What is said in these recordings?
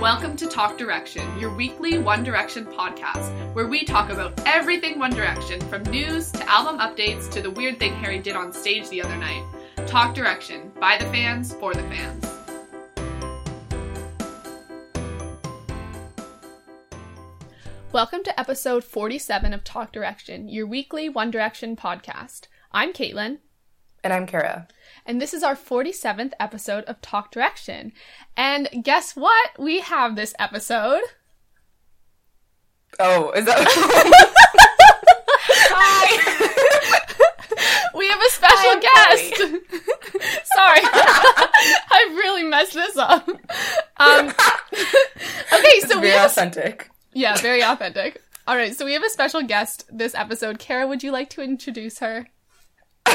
Welcome to Talk Direction, your weekly One Direction podcast, where we talk about everything One Direction, from news to album updates to the weird thing Harry did on stage the other night. Talk Direction, by the fans, for the fans. Welcome to episode 47 of Talk Direction, your weekly One Direction podcast. I'm Caitlin. And I'm Kara. And this is our 47th episode of Talk Direction. And guess what? We have this episode. Oh, is that. Hi! we have a special guest. Sorry. I really messed this up. Um, okay, so we very a authentic. Yeah, very authentic. All right, so we have a special guest this episode. Kara, would you like to introduce her?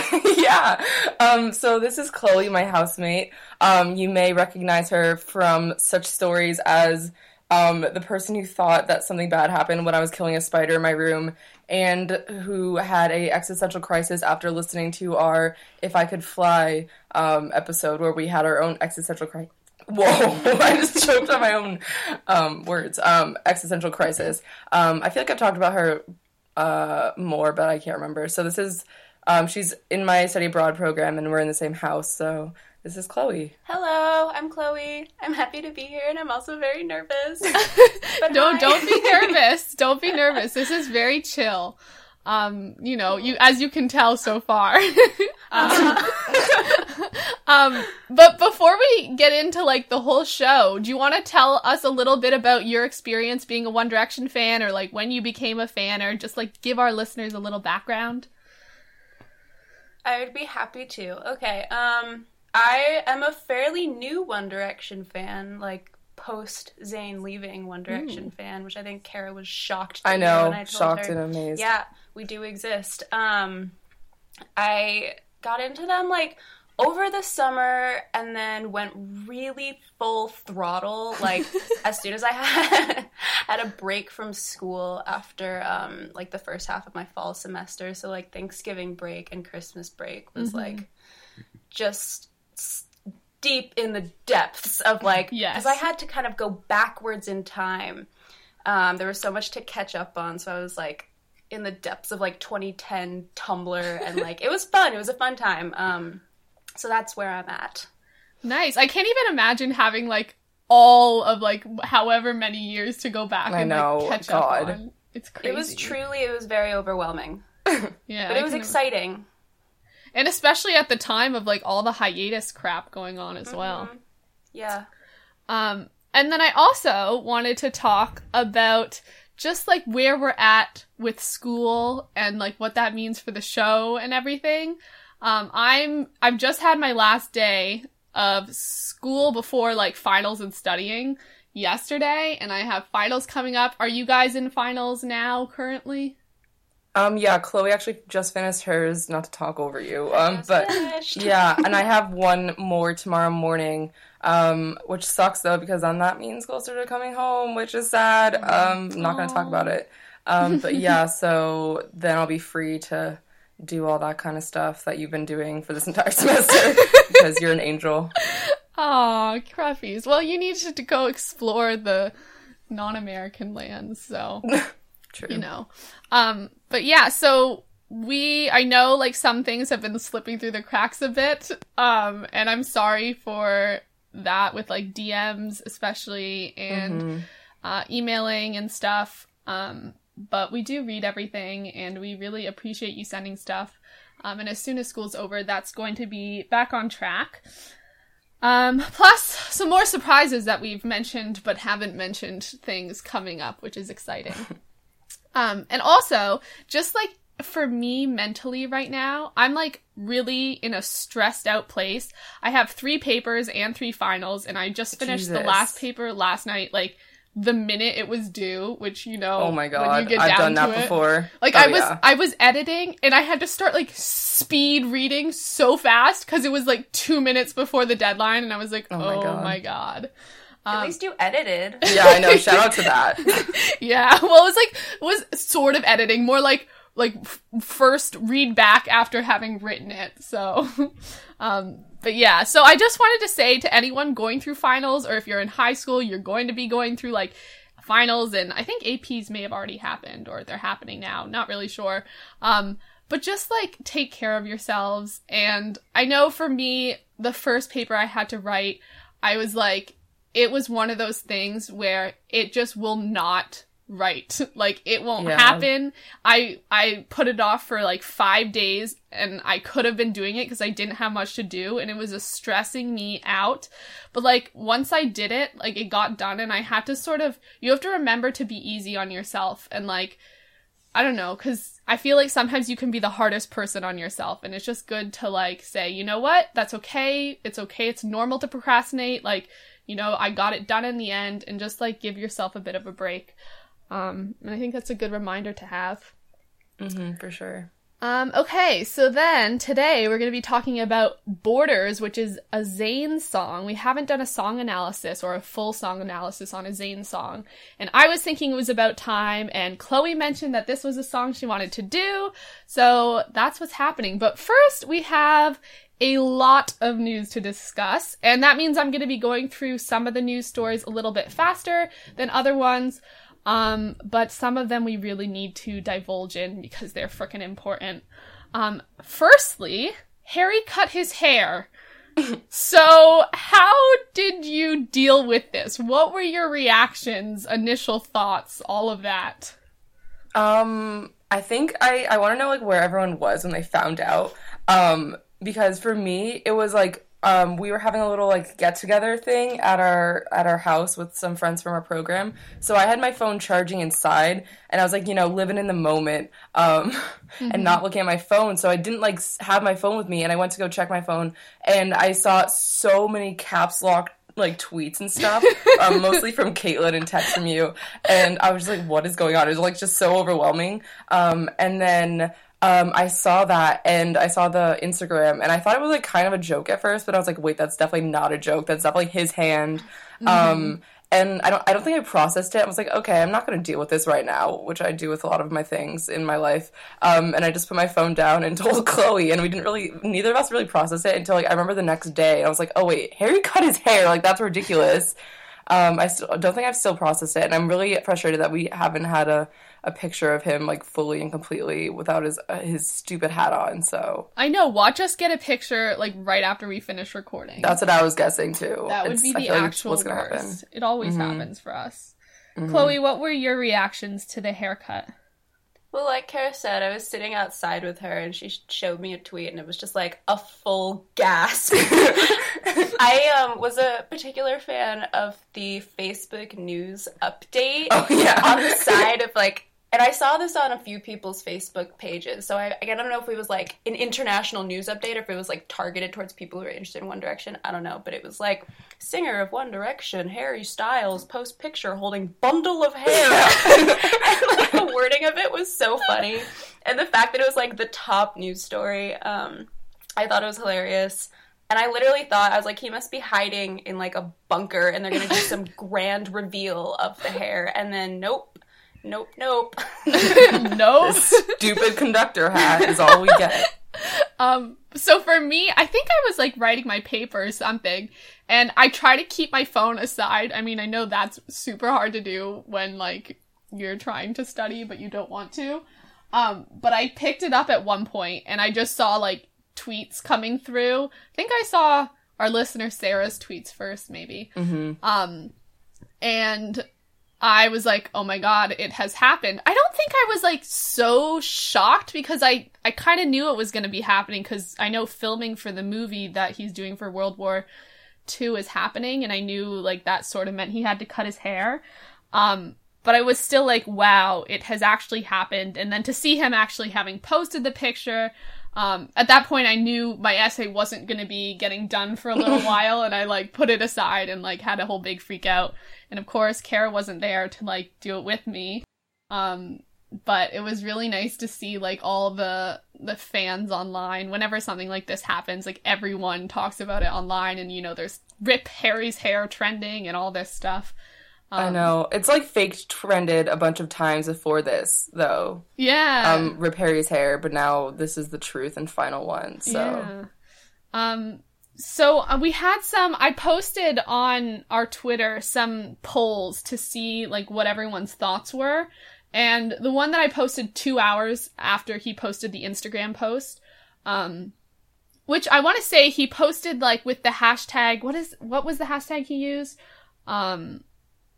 yeah. Um, so this is Chloe, my housemate. Um, you may recognize her from such stories as um, the person who thought that something bad happened when I was killing a spider in my room, and who had a existential crisis after listening to our "If I Could Fly" um, episode, where we had our own existential crisis. Whoa! I just choked on my own um, words. Um, existential crisis. Um, I feel like I've talked about her uh, more, but I can't remember. So this is um, she's in my study abroad program, and we're in the same house. So this is Chloe. Hello, I'm Chloe. I'm happy to be here, and I'm also very nervous. Don't don't be nervous. don't be nervous. This is very chill. Um, you know, you as you can tell so far. um, um, but before we get into like the whole show, do you want to tell us a little bit about your experience being a One Direction fan, or like when you became a fan, or just like give our listeners a little background? I would be happy to. Okay, um, I am a fairly new One Direction fan, like post Zayn leaving One Direction fan, which I think Kara was shocked. To I know, when I told shocked her. and amazed. Yeah, we do exist. Um, I got into them like over the summer and then went really full throttle like as soon as I had had a break from school after um like the first half of my fall semester so like Thanksgiving break and Christmas break was like just s- deep in the depths of like Yes. because I had to kind of go backwards in time um, there was so much to catch up on, so I was like in the depths of like 2010 Tumblr, and like it was fun. It was a fun time. Um, so that's where I'm at. Nice. I can't even imagine having like all of like however many years to go back I and know, like catch God. up on. It's crazy. It was truly, it was very overwhelming, Yeah, but I it was can- exciting. and especially at the time of like all the hiatus crap going on as well. Yeah. Um, and then I also wanted to talk about just like where we're at with school and like what that means for the show and everything. Um, I'm I've just had my last day of school before like finals and studying yesterday, and I have finals coming up. Are you guys in finals now currently? Um, yeah, Chloe actually just finished hers. Not to talk over you, um, but finished. yeah, and I have one more tomorrow morning, um, which sucks though because then that means closer to coming home, which is sad. Um, not gonna talk about it. Um, but yeah, so then I'll be free to do all that kind of stuff that you've been doing for this entire semester because you're an angel. Aw, crappies. Well, you need to go explore the non-American lands, so. True. you know. Um, but yeah, so we I know like some things have been slipping through the cracks a bit. Um, and I'm sorry for that with like DMs especially and uh, emailing and stuff. Um, but we do read everything and we really appreciate you sending stuff. Um, and as soon as school's over, that's going to be back on track. Um, plus some more surprises that we've mentioned but haven't mentioned things coming up, which is exciting. Um, and also, just like for me mentally right now, I'm like really in a stressed out place. I have three papers and three finals, and I just finished the last paper last night, like the minute it was due, which you know, Oh my when god, you get I've down done to that it- before. Like Oh, I was, yeah. I was editing, and I had to start like speed reading so fast because it was like two minutes before the deadline, and I was like, oh my God. my god. At Um, least you edited. Yeah, I know. Shout out to that. yeah well it was like it was sort of editing more like like f- first read back after having written it so um but yeah, so I just wanted to say to anyone going through finals, or if you're in high school, you're going to be going through like finals, and I think APs may have already happened or they're happening now. Not really sure. Um, but just like take care of yourselves. And I know for me, the first paper I had to write, I was like, it was one of those things where it just will not write like it won't Yeah. happen i i put it off for like five days and i could have been doing it because i didn't have much to do and it was just stressing me out but like once i did it like it got done and i had to sort of you have to remember to be easy on yourself and like I don't know, because I feel like sometimes you can be the hardest person on yourself, and it's just good to like say, you know what, that's okay. It's okay. It's normal to procrastinate. Like, you know, I got it done in the end, and just like give yourself a bit of a break. Um, and I think that's a good reminder to have. hmm for sure. Um, okay, so then today we're going to be talking about Borders, which is a Zayn song. We haven't done a song analysis or a full song analysis on a Zayn song. And I was thinking it was about time, and Chloe mentioned that this was a song she wanted to do. So that's what's happening. But first, we have a lot of news to discuss, and that means I'm going to be going through some of the news stories a little bit faster than other ones. Um, but some of them we really need to divulge in because they're freaking important. Um, firstly, Harry cut his hair. so, how did you deal with this? What were your reactions, initial thoughts, all of that? Um, I think I I want to know like where everyone was when they found out. Um, because for me it was like um we were having a little like get together thing at our at our house with some friends from our program. So I had my phone charging inside, and I was like you know living in the moment, um, and not looking at my phone. So I didn't like have my phone with me, and I went to go check my phone, and I saw so many caps lock like tweets and stuff, um, mostly from Caitlin and text from you. And I was just like, what is going on? It was like just so overwhelming. Um, and then um, I saw that and I saw the Instagram and I thought it was like kind of a joke at first, but I was like, wait, that's definitely not a joke. That's definitely his hand. Um, and I don't, I don't think I processed it. I was like, okay, I'm not going to deal with this right now, which I do with a lot of my things in my life. Um, and I just put my phone down and told Chloe, and we didn't really, neither of us really processed it until like I remember the next day. I was like, oh wait, Harry cut his hair. Like that's ridiculous. Um, I still don't think I've still processed it, and I'm really frustrated that we haven't had a, a picture of him like fully and completely without his uh, his stupid hat on. So I know, watch us get a picture like right after we finish recording. that's what I was guessing too. that would It's- be I the feel like it's actual what's gonna worst. happen. Mm-hmm. It always happens for us. Chloe, what were your reactions to the haircut? Well, like Kara said, I was sitting outside with her and she showed me a tweet and it was just like a full gasp. I um, was a particular fan of the Facebook news update Oh yeah, on the side of like, and I saw this on a few people's Facebook pages. So I, I don't know if it was like an international news update or if it was like targeted towards people who are interested in One Direction. I don't know, but it was like singer of One Direction, Harry Styles, post picture holding bundle of hair. and like the wording of it was so funny, and the fact that it was like the top news story. Um, I thought it was hilarious. And I literally thought, I was like, he must be hiding in like a bunker and they're gonna do some grand reveal of the hair. And then, nope, nope, nope. no. stupid conductor hat is all we get. Um, so for me, I think I was like writing my paper or something, and I try to keep my phone aside. I mean, I know that's super hard to do when like you're trying to study but you don't want to. Um, but I picked it up at one point and I just saw like tweets coming through. I think I saw our listener Sarah's tweets first, maybe. Um, and I was like, "Oh my god, it has happened." I don't think I was like so shocked because I I kind of knew it was going to be happening cuz I know filming for the movie that he's doing for World War 2 is happening and I knew like that sort of meant he had to cut his hair. Um but I was still like, "Wow, it has actually happened." And then to see him actually having posted the picture um, at that point, I knew my essay wasn't going to be getting done for a little while, and I like put it aside and like had a whole big freak out. And of course, Kara wasn't there to like do it with me. Um, but it was really nice to see like all the the fans online. Whenever something like this happens, like everyone talks about it online, and you know, there's Rip Harry's hair trending and all this stuff. I know it's like faked trended a bunch of times before this, though. Yeah. Um, Rip Harry's hair, but now this is the truth and final one. So Yeah. Um so uh, we had some I posted on our Twitter some polls to see like what everyone's thoughts were. And the one that I posted 2 hours after he posted the Instagram post um which I want to say he posted like with the hashtag what is what was the hashtag he used? Um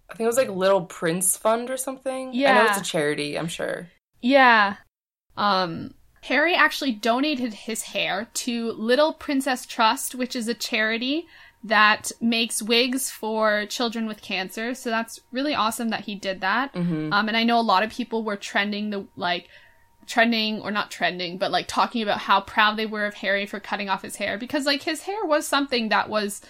I think it was like Little Prince Fund or something. I know Yeah. it's a charity, I'm sure. Yeah. Um Harry actually donated his hair to Little Princess Trust, which is a charity that makes wigs for children with cancer. So that's really awesome that he did that. hmm Um and I know a lot of people were trending the like trending or not trending, but like talking about how proud they were of Harry for cutting off his hair because like his hair was something that was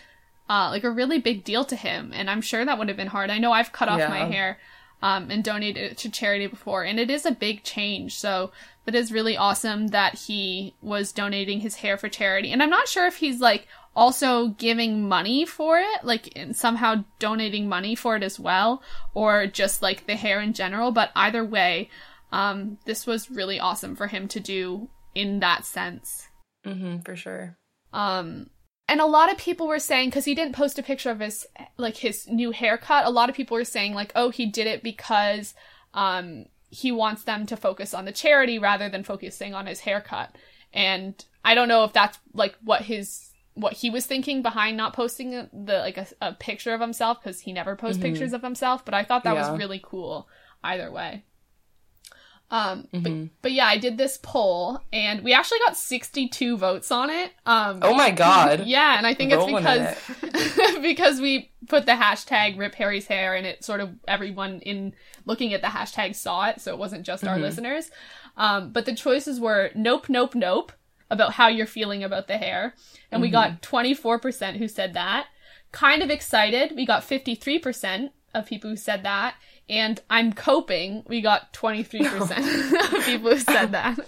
uh like a really big deal to him and I'm sure that would have been hard. I know I've cut off my hair um and donated it to charity before and it is a big change. So it is really awesome that he was donating his hair for charity. And I'm not sure if he's like also giving money for it, like somehow donating money for it as well, or just like the hair in general. But either way, um, this was really awesome for him to do in that sense. hmm for sure. Um, and a lot of people were saying because he didn't post a picture of his like his new haircut. A lot of people were saying like, oh, he did it because um he wants them to focus on the charity rather than focusing on his haircut. And I don't know if that's like what his what he was thinking behind not posting the like a, a picture of himself because he never posts Mhm. pictures of himself. But I thought that Yeah. was really cool either way. Um, but, Mhm. but yeah, I did this poll and we actually got 62 votes on it. Um, Oh my god. yeah, and I think Rolling it's because because we put the hashtag Rip Harry's hair, and it sort of everyone in looking at the hashtag saw it, so it wasn't just our Mhm. listeners. Um, but the choices were nope, nope, nope about how you're feeling about the hair, and we got 24% who said that. Kind of excited, we got 53% of people who said that. And I'm coping. We got 23% of people who said that.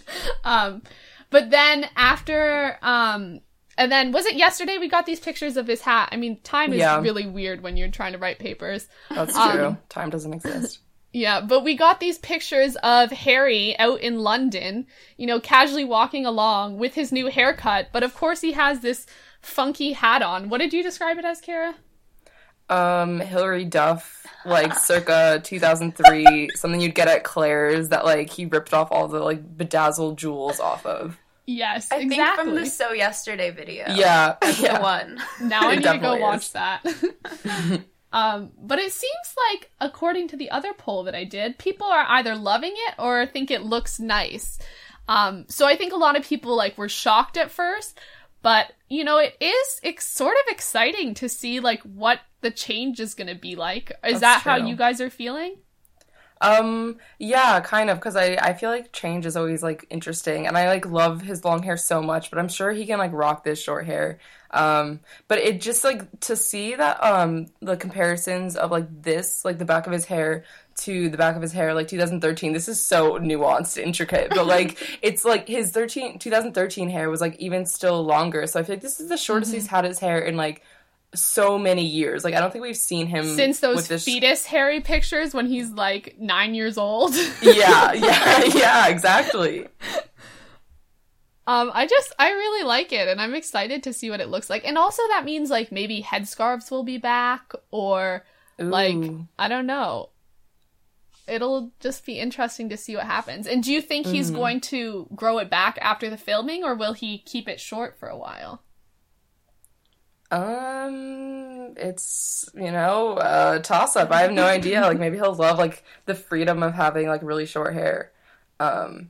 Um, but then after, um, and then was it yesterday we got these pictures of his hat? I mean, time is Yeah. really weird when you're trying to write papers. That's Um, true. Time doesn't exist. Yeah, but we got these pictures of Harry out in London, you know, casually walking along with his new haircut. But of course, he has this funky hat on. What did you describe it as, Kara? Um, Hilary Duff, like circa 2003, something you'd get at Claire's that like he ripped off all the like bedazzled jewels off of. Yes, I think from the So Yesterday video. Yeah, That's yeah. the one. Now I need to go definitely watch that. um, but it seems like, according to the other poll that I did, people are either loving it or think it looks nice. Um, so I think a lot of people like were shocked at first, but you know, it is it's sort of exciting to see like what the change is going to be like. Is That's that how you guys are feeling? Um, yeah, kind of, because I, I feel like change is always like interesting, and I like love his long hair so much, but I'm sure he can like rock this short hair. Um, but it just like to see that um the comparisons of like this, like the back of his hair to the back of his hair, like 2013. This is so nuanced, intricate, but like it's like his 13 2013 hair was like even still longer. So I feel like this is the shortest he's had his hair in like so many years. Like I don't think we've seen him Since those with this fetus Harry pictures when he's like nine years old. yeah, yeah, yeah, exactly. Um, I just I really like it, and I'm excited to see what it looks like. And also, that means like maybe headscarves will be back, or like I don't know. It'll just be interesting to see what happens. And do you think he's Mhm. going to grow it back after the filming, or will he keep it short for a while? Um, it's you know a toss up. I have no idea. Like maybe he'll love like the freedom of having like really short hair. Um,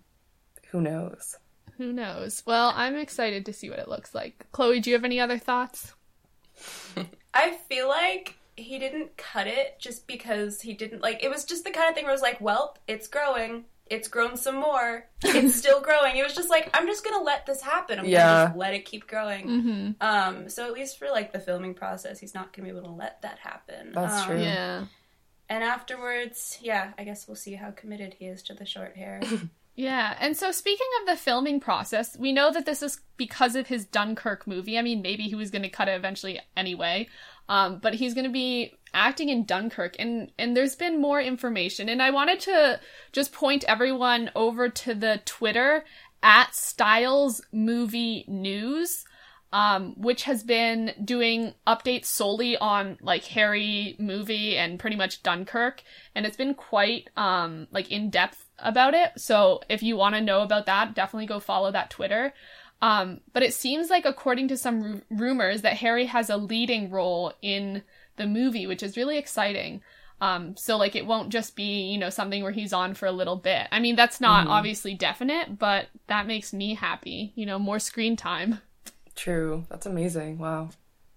who knows? Who knows? Well, I'm excited to see what it looks like. Chloe, do you have any other thoughts? I feel like he didn't cut it just because he didn't like it was just the kind of thing where it was like, well, it's growing. It's grown some more. It's still growing. It was just like, I'm just gonna let this happen. I'm Yeah. gonna just let it keep growing. Mm-hmm. Um, so at least for like the filming process, he's not gonna be able to let that happen. That's Um, true. Yeah. And afterwards, yeah, I guess we'll see how committed he is to the short hair. Yeah, and so speaking of the filming process, we know that this is because of his Dunkirk movie. I mean, maybe he was going to cut it eventually anyway, um, but he's going to be acting in Dunkirk, and and there's been more information, and I wanted to just point everyone over to the Twitter at Styles Movie News. um, which has been doing updates solely on like Harry movie and pretty much Dunkirk, and it's been quite um, like in depth about it. So if you want to know about that, definitely go follow that Twitter. Um, but it seems like, according to some ru- rumors, that Harry has a leading role in the movie, which is really exciting. Um, so like it won't just be, you know, something where he's on for a little bit. I mean, that's not Mhm. obviously definite, but that makes me happy, you know, more screen time. True. That's amazing. Wow.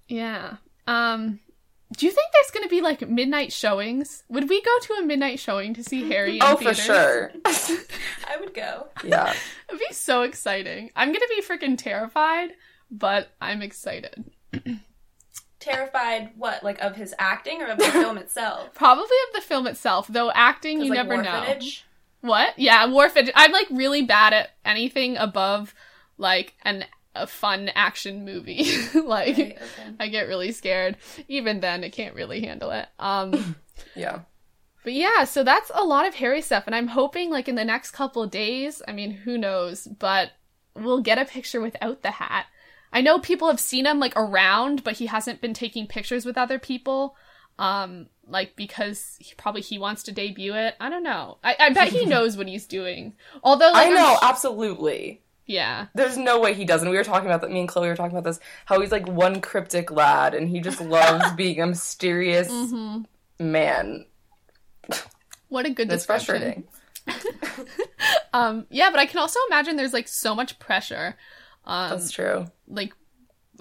Yeah. Um, do you think there's going to be like midnight showings? Would we go to a midnight showing to see Harry in Oh, for sure. I would go. yeah. It'd be so exciting. I'm going to be freaking terrified, but I'm excited. Terrified, what, like of his acting or of the film itself? Probably of the film itself, though acting you like, never know. orphanage? What? Yeah, Warfage. I'm like really bad at anything above like an a fun action movie. like Right, okay. I get really scared. Even then, I can't really handle it. Um, Yeah. but yeah, so that's a lot of Harry stuff, and I'm hoping like in the next couple of days. I mean, who knows? But we'll get a picture without the hat. I know people have seen him like around, but he hasn't been taking pictures with other people. Um, like because he, probably he wants to debut it. I don't know. I, I bet he knows what he's doing. Although, like, I know, absolutely. Yeah. There's no way he doesn't. We were talking about that. Me and Chloe were talking about this. How he's like one cryptic lad, and he just loves being a mysterious hmm man. What a good description. frustrating. Um, yeah, but I can also imagine there's like so much pressure. Um, That's true. like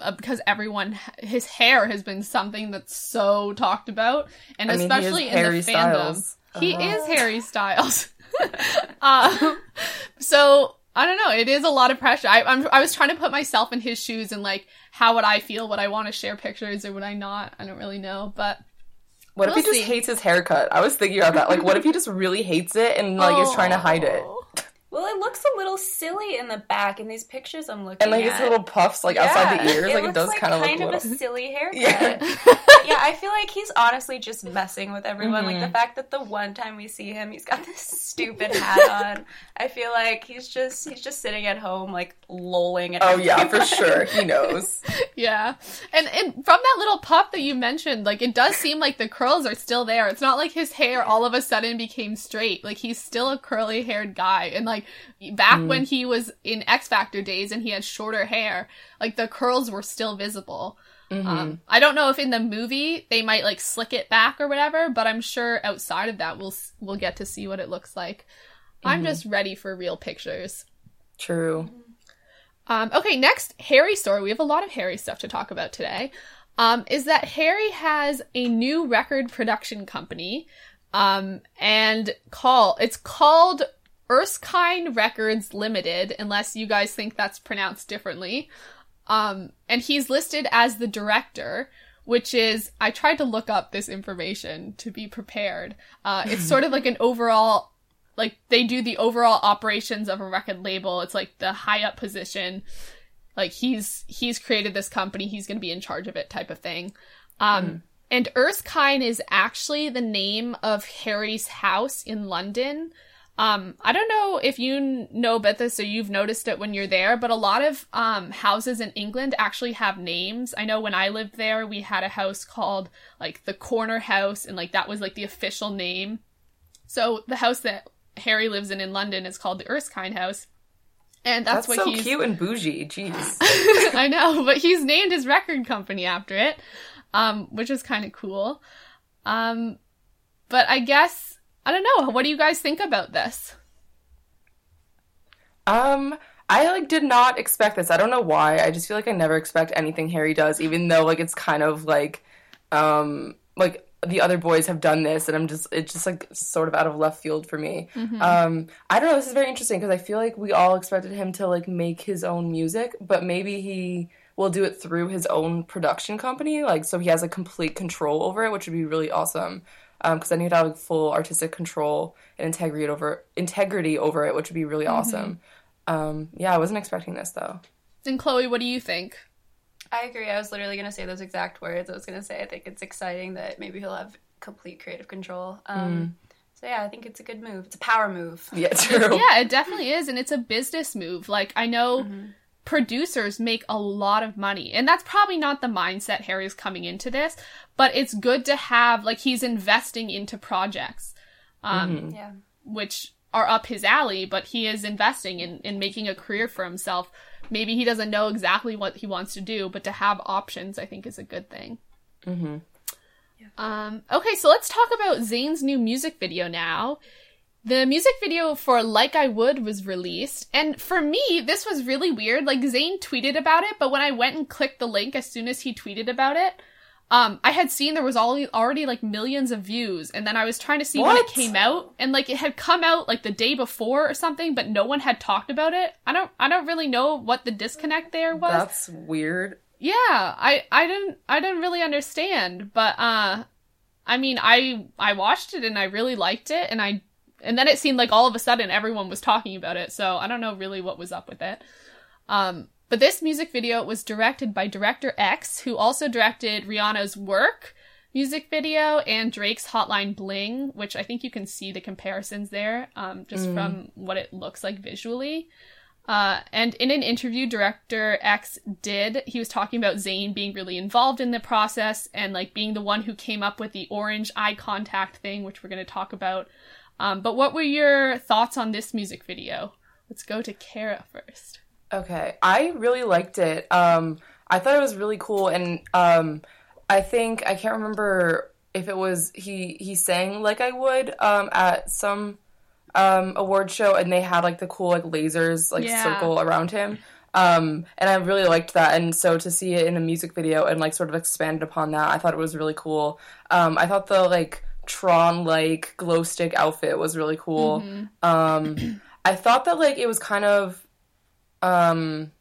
uh, because everyone his hair has been something that's so talked about and I mean, especially in Harry the fandom Styles. he Uh-huh. is harry styles um, so i don't know it is a lot of pressure I, I'm, I was trying to put myself in his shoes and like how would i feel would i want to share pictures or would i not i don't really know but What if We'll he just hates his haircut? I was thinking about that. Like, what if he just really hates it and like is trying to hide it? Well, it looks a little silly in the back in these pictures I'm looking at. And like at. his little puffs like outside the Yeah, ears, like it looks does kind of look kind a of little. a silly haircut. Yeah. yeah, I feel like he's honestly just messing with everyone. Like Mm-hmm. the fact that the one time we see him, he's got this stupid hat on. I feel like he's just he's just sitting at home, like lolling at. Oh yeah, for sure. He knows. Yeah. And and from that little puff that you mentioned, like it does seem like the curls are still there. It's not like his hair all of a sudden became straight. Like he's still a curly haired guy. And like back Mm. when he was in X Factor days and he had shorter hair, like the curls were still visible. Mhm. Um, I don't know if in the movie they might like slick it back or whatever, but I'm sure outside of that we'll we'll get to see what it looks like. I'm just ready for real pictures. True. Um, okay, next Harry story. We have a lot of Harry stuff to talk about today. Um, is that Harry has a new record production company, um, and call it's called Erskine Records Limited, unless you guys think that's pronounced differently. Um, and he's listed as the director, which is I tried to look up this information to be prepared. Uh, it's sort of like an overall like they do the overall operations of a record label. It's like the high up position. Like he's he's created this company, he's going to be in charge of it type of thing. Um and Erskine is actually the name of Harry's house in London. Um I don't know if you know about this or you've noticed it when you're there, but a lot of um houses in England actually have names. I know when I lived there, we had a house called like the Corner House and like that was like the official name. So the house that Harry lives in in London is called the Erskine House. And that's, That's, what so he's cute and bougie. Jeez. I know, but he's named his record company after it, um, which is kind of cool. Um, but I guess I don't know. What do you guys think about this? Um, I like did not expect this. I don't know why. I just feel like I never expect anything Harry does, even though like it's kind of like, um, like the other boys have done this, and I'm just it's just like sort of out of left field for me. Um, I don't know. This is very interesting because I feel like we all expected him to like make his own music, but maybe he will do it through his own production company, like so he has like complete control over it, which would be really awesome. Because then he'd have like, full artistic control and integrity over integrity over it, which would be really awesome. Um, yeah, I wasn't expecting this though. And Chloe, what do you think? I agree. I was literally going to say those exact words. I was going to say I think it's exciting that maybe he'll have complete creative control. Um, So yeah, I think it's a good move. It's a power move. Yeah, true. Yeah, it definitely is, and it's a business move. Like I know producers make a lot of money. And that's probably not the mindset Harry's coming into this, but it's good to have like he's investing into projects. Um Yeah. which are up his alley, but he is investing in, in making a career for himself. Maybe he doesn't know exactly what he wants to do, but to have options, I think, is a good thing. Mm-hmm. Um, okay, so let's talk about Zayn's new music video now. The music video for Like I Would was released, and for me, this was really weird. Like, Zayn tweeted about it, but when I went and clicked the link as soon as he tweeted about it, um, I had seen there was all, already like millions of views, and then I was trying to see when it came out, and like it had come out like the day before or something, but no one had talked about it. I don't, I don't really know what the disconnect there was That's weird. yeah i i didn't i didn't really understand but uh i mean i i watched it and i really liked it and i and then it seemed like all of a sudden everyone was talking about it so i don't know really what was up with it um but this music video was directed by director x who also directed rihanna's work music video and drake's hotline bling which i think you can see the comparisons there um just from what it looks like visually uh, and in an interview, director X did, he was talking about Zayn being really involved in the process and like being the one who came up with the orange eye contact thing, which we're going to talk about. Um, but what were your thoughts on this music video? Let's go to Kara first. Okay, I really liked it. Um, I thought it was really cool, and um, I think I can't remember if it was he he sang like I would um, at some um, award show, and they had like the cool like lasers like Yeah. circle around him. Um, and I really liked that, and so to see it in a music video and like sort of expand upon that, I thought it was really cool. Um, I thought the like Tron like glow stick outfit was really cool. Um, I thought that like it was kind of um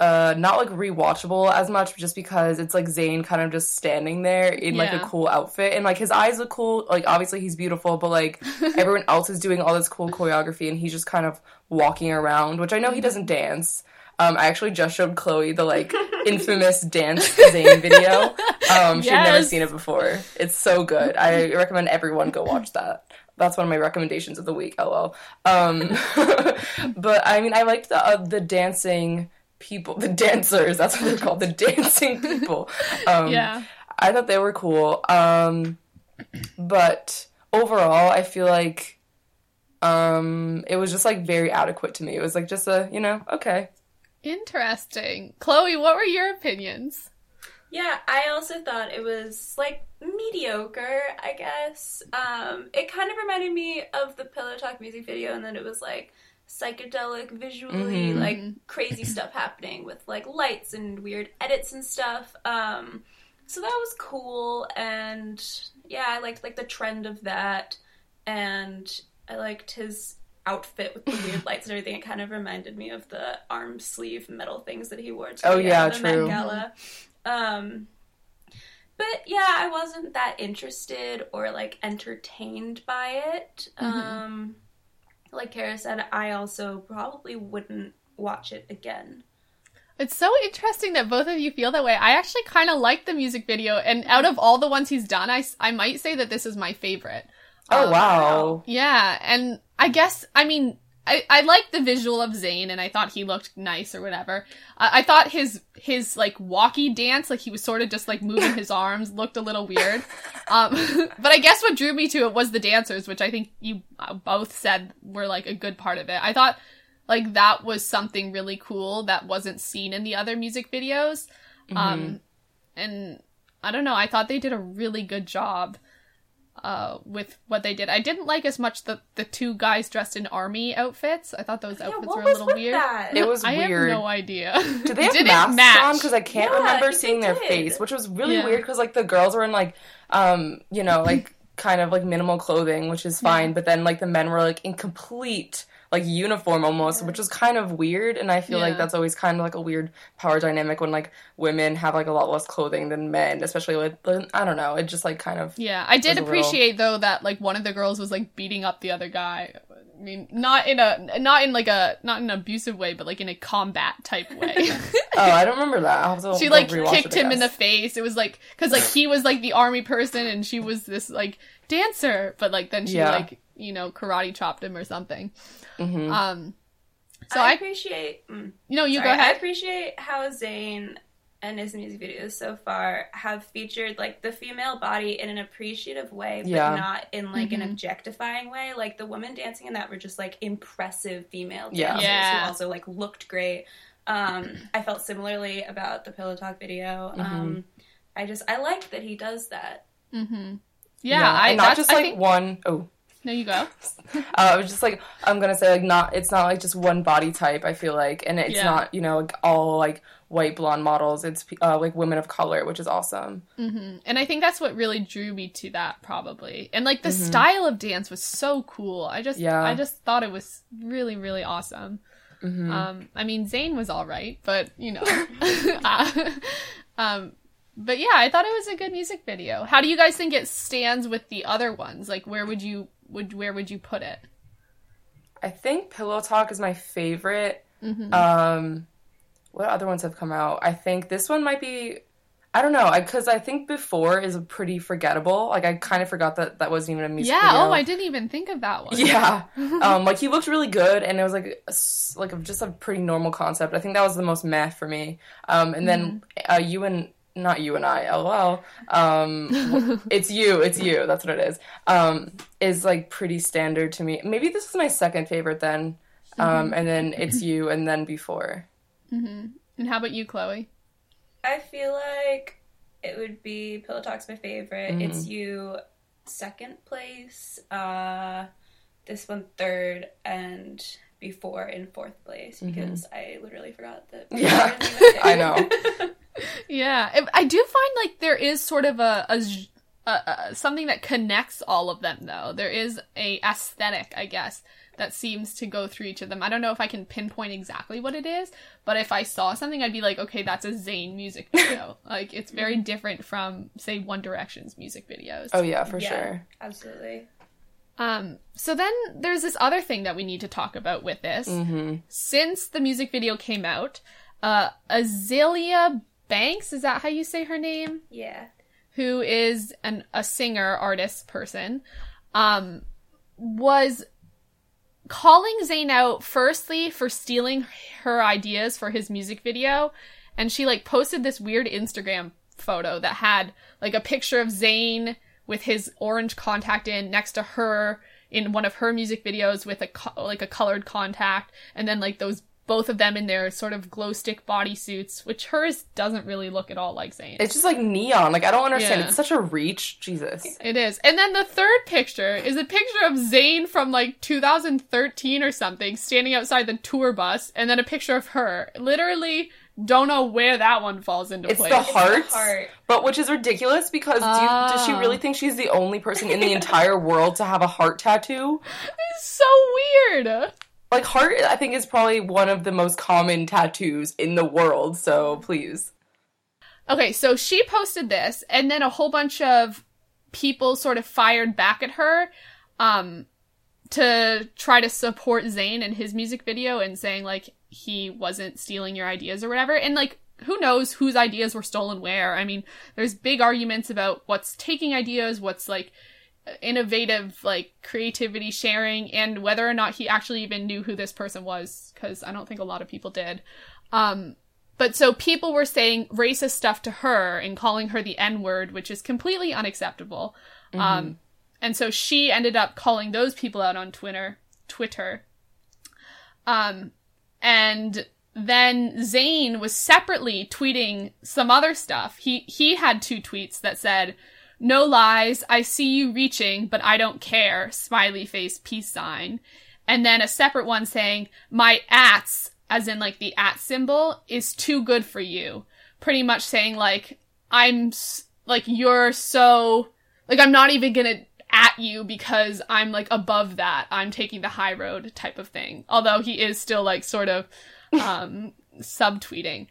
uh not like rewatchable as much just because it's like Zayn kind of just standing there in like a cool outfit. And like his eyes look cool. Like obviously he's beautiful but like everyone else is doing all this cool choreography and he's just kind of walking around which I know he doesn't dance um I actually just showed Chloe the like infamous dance Zayn video um she'd never seen it before it's so good I recommend everyone go watch that that's one of my recommendations of the week. LOL. Um, but I mean, I liked the uh, the dancing people, the dancers. That's what they're called, the dancing people. Um, Yeah. I thought they were cool. Um, but overall, I feel like um, it was just like very adequate to me. It was like just a you know okay. Interesting. Chloe, what were your opinions? Yeah, I also thought it was like mediocre, I guess. Um, it kind of reminded me of the Pillow Talk music video, and then it was like psychedelic, visually, Mhm. like crazy stuff happening with like lights and weird edits and stuff. Um, so that was cool, and yeah, I liked like the trend of that, and I liked his outfit with the weird lights and everything. It kind of reminded me of the arm sleeve metal things that he wore to Oh, the, yeah, the true. Met Gala. Um, but yeah, I wasn't that interested or like entertained by it. Mhm. Um, like Kara said, I also probably wouldn't watch it again. It's so interesting that both of you feel that way. I actually kind of like the music video, and out of all the ones he's done, I, I might say that this is my favorite. Oh Um, wow. Yeah, and I guess I mean I I like the visual of Zayn, and I thought he looked nice or whatever. Uh, I thought his his like walkie dance, like he was sort of just like moving his arms, looked a little weird. Um, but I guess what drew me to it was the dancers, which I think you uh, both said were like a good part of it. I thought like that was something really cool that wasn't seen in the other music videos. Um, and I don't know. I thought they did a really good job uh, with what they did. I didn't like as much the the two guys dressed in army outfits. I thought those Yeah, outfits what were a was little with weird. that? It was I weird. have no idea. Did they have Did masks match? on? Because I can't Yeah, remember think seeing their face, which was really Yeah. weird. Because like the girls were in like, um, you know, like kind of like minimal clothing, which is fine. But then like the men were like in complete like uniform almost, which was kind of weird. And I feel Yeah. like that's always kind of like a weird power dynamic when like women have like a lot less clothing than men, especially with I don't know. It just like kind of Yeah, I did was a little- appreciate though that like one of the girls was like beating up the other guy. I mean, not in a not in like a not in an abusive way, but like in a combat type way. oh I don't remember that. I'll have to she like kicked it, him in the face. It was like because like he was like the army person and she was this like dancer, but like then she Yeah. like you know karate chopped him or something. Mhm. Um, So I I, appreciate. Mm, you know, you sorry, go ahead. I appreciate how Zayn and his music videos so far have featured like the female body in an appreciative way, but Yeah. not in like Mhm. an objectifying way. Like the women dancing in that were just like impressive female Yeah. dancers Yeah. who also like looked great. Um, I felt similarly about the Pillow Talk video. Um, I just I like that he does that. Mm-hmm. Yeah, I and not that's- just I like think- one oh No, you go. uh, I was just like I'm gonna say like not it's not like just one body type I feel like and it's Yeah. not you know like all like white blonde models it's uh, like women of color which is awesome hmm And I think that's what really drew me to that, probably. And like the Mhm. style of dance was so cool. I just, Yeah. I just thought it was really, really awesome. hmm Um, I mean, Zayn was all right, but you know, uh, um, but yeah, I thought it was a good music video. How do you guys think it stands with the other ones? Like, where would you would where would you put it? I think Pillow Talk is my favorite hmm um what other ones have come out I think this one might be I don't know because I, think before is pretty forgettable like I kind of forgot that that wasn't even a music yeah. video Oh, I didn't even think of that one. Yeah. um, like he looked really good, and it was like a like just a pretty normal concept. I think that was the most meh for me. Um, and then uh, you and not you and I, lol. Um, it's you, it's you. That's what it is. Um, is like pretty standard to me. Maybe this is my second favorite then. Um, and then it's you, and then before. hmm And how about you, Chloe? I feel like it would be Pillow Talk's my favorite. Mhm. It's you second place. Uh, this one third, and before in fourth place because I literally forgot that. Mm-hmm. Yeah, Before was even I know. Yeah, I- I do find like there is sort of a, a, j- a- a- something that connects all of them though. There is a aesthetic, I guess, that seems to go through each of them. I don't know if I can pinpoint exactly what it is, but if I saw something, I'd be like, okay, that's a Zayn music video. like it's very different from say One Direction's music videos. Oh yeah, for Yeah. sure. Absolutely. Um, so then there's this other thing that we need to talk about with this. hmm Since the music video came out, uh, Azealia Banks, is that how you say her name? Yeah. who is an a singer artist person um was calling Zayn out firstly for stealing her ideas for his music video and she like posted this weird Instagram photo that had like a picture of Zayn with his orange contact in next to her in one of her music videos with a co- like a colored contact and then like those both of them in their sort of glow stick bodysuits which hers doesn't really look at all like Zayn. It's just like neon. Like I don't understand. Yeah. It's such a reach. Jesus. It is. And then the third picture is a picture of Zayn from like 2013 or something standing outside the tour bus and then a picture of her. Literally don't know where that one falls into It's place. the It's the heart. but which is ridiculous because do you, does she Ah. really think she's the only person in the entire world to have a heart tattoo? It's so weird. Like heart, I think is probably one of the most common tattoos in the world. So please, Okay, so she posted this and then a whole bunch of people sort of fired back at her um to try to support Zayn in his music video and saying like he wasn't stealing your ideas or whatever. And like who knows whose ideas were stolen where? I mean, there's big arguments about what's taking ideas, what's like innovative like creativity sharing and whether or not he actually even knew who this person was cuz I don't think a lot of people did. Um but so people were saying racist stuff to her and calling her the N word, which is completely unacceptable. Um, and so she ended up calling those people out on Twitter. Twitter. Um, and then Zayn was separately tweeting some other stuff. He he had two tweets that said, "No lies, I see you reaching, but I don't care." Smiley face peace sign. And then a separate one saying, "My ats as in like the at symbol is too good for you." Pretty much saying like I'm like you're so like I'm not even to at you because I'm like above that. I'm taking the high road type of thing. Although he is still like sort of um subtweeting.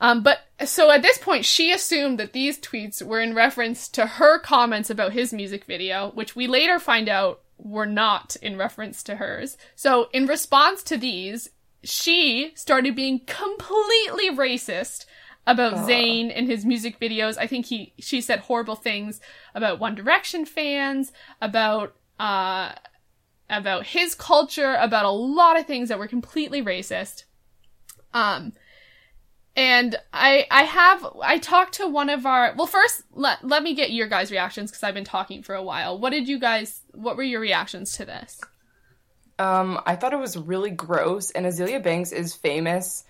Um but so at this point she assumed that these tweets were in reference to her comments about his music video, which we later find out were not in reference to hers. So in response to these, she started being completely racist about Aw. Zayn and his music videos. I think he she said horrible things about One Direction fans, about uh about his culture, about a lot of things that were completely racist. Um, and I I have I talked to one of our well first let let me get your guys' reactions because I've been talking for a while. What did you guys what were your reactions to this? Um, I thought it was really gross, and Azealia Banks is famous.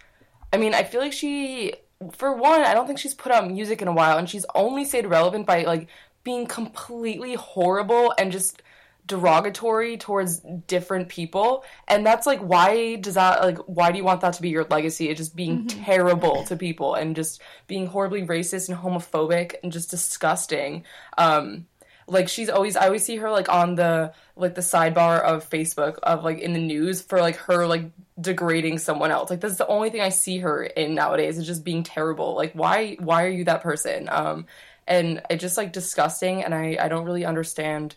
I mean, I feel like she, for one, I don't think she's put out music in a while, and she's only stayed relevant by like being completely horrible and just derogatory towards different people and that's like why does that like why do you want that to be your legacy of just being mm-hmm. terrible to people and just being horribly racist and homophobic and just disgusting um like she's always I always see her like on the like the sidebar of Facebook of like in the news for like her like degrading someone else. Like that's the only thing I see her in nowadays is just being terrible. Like why why are you that person? Um and it's just like disgusting and I I don't really understand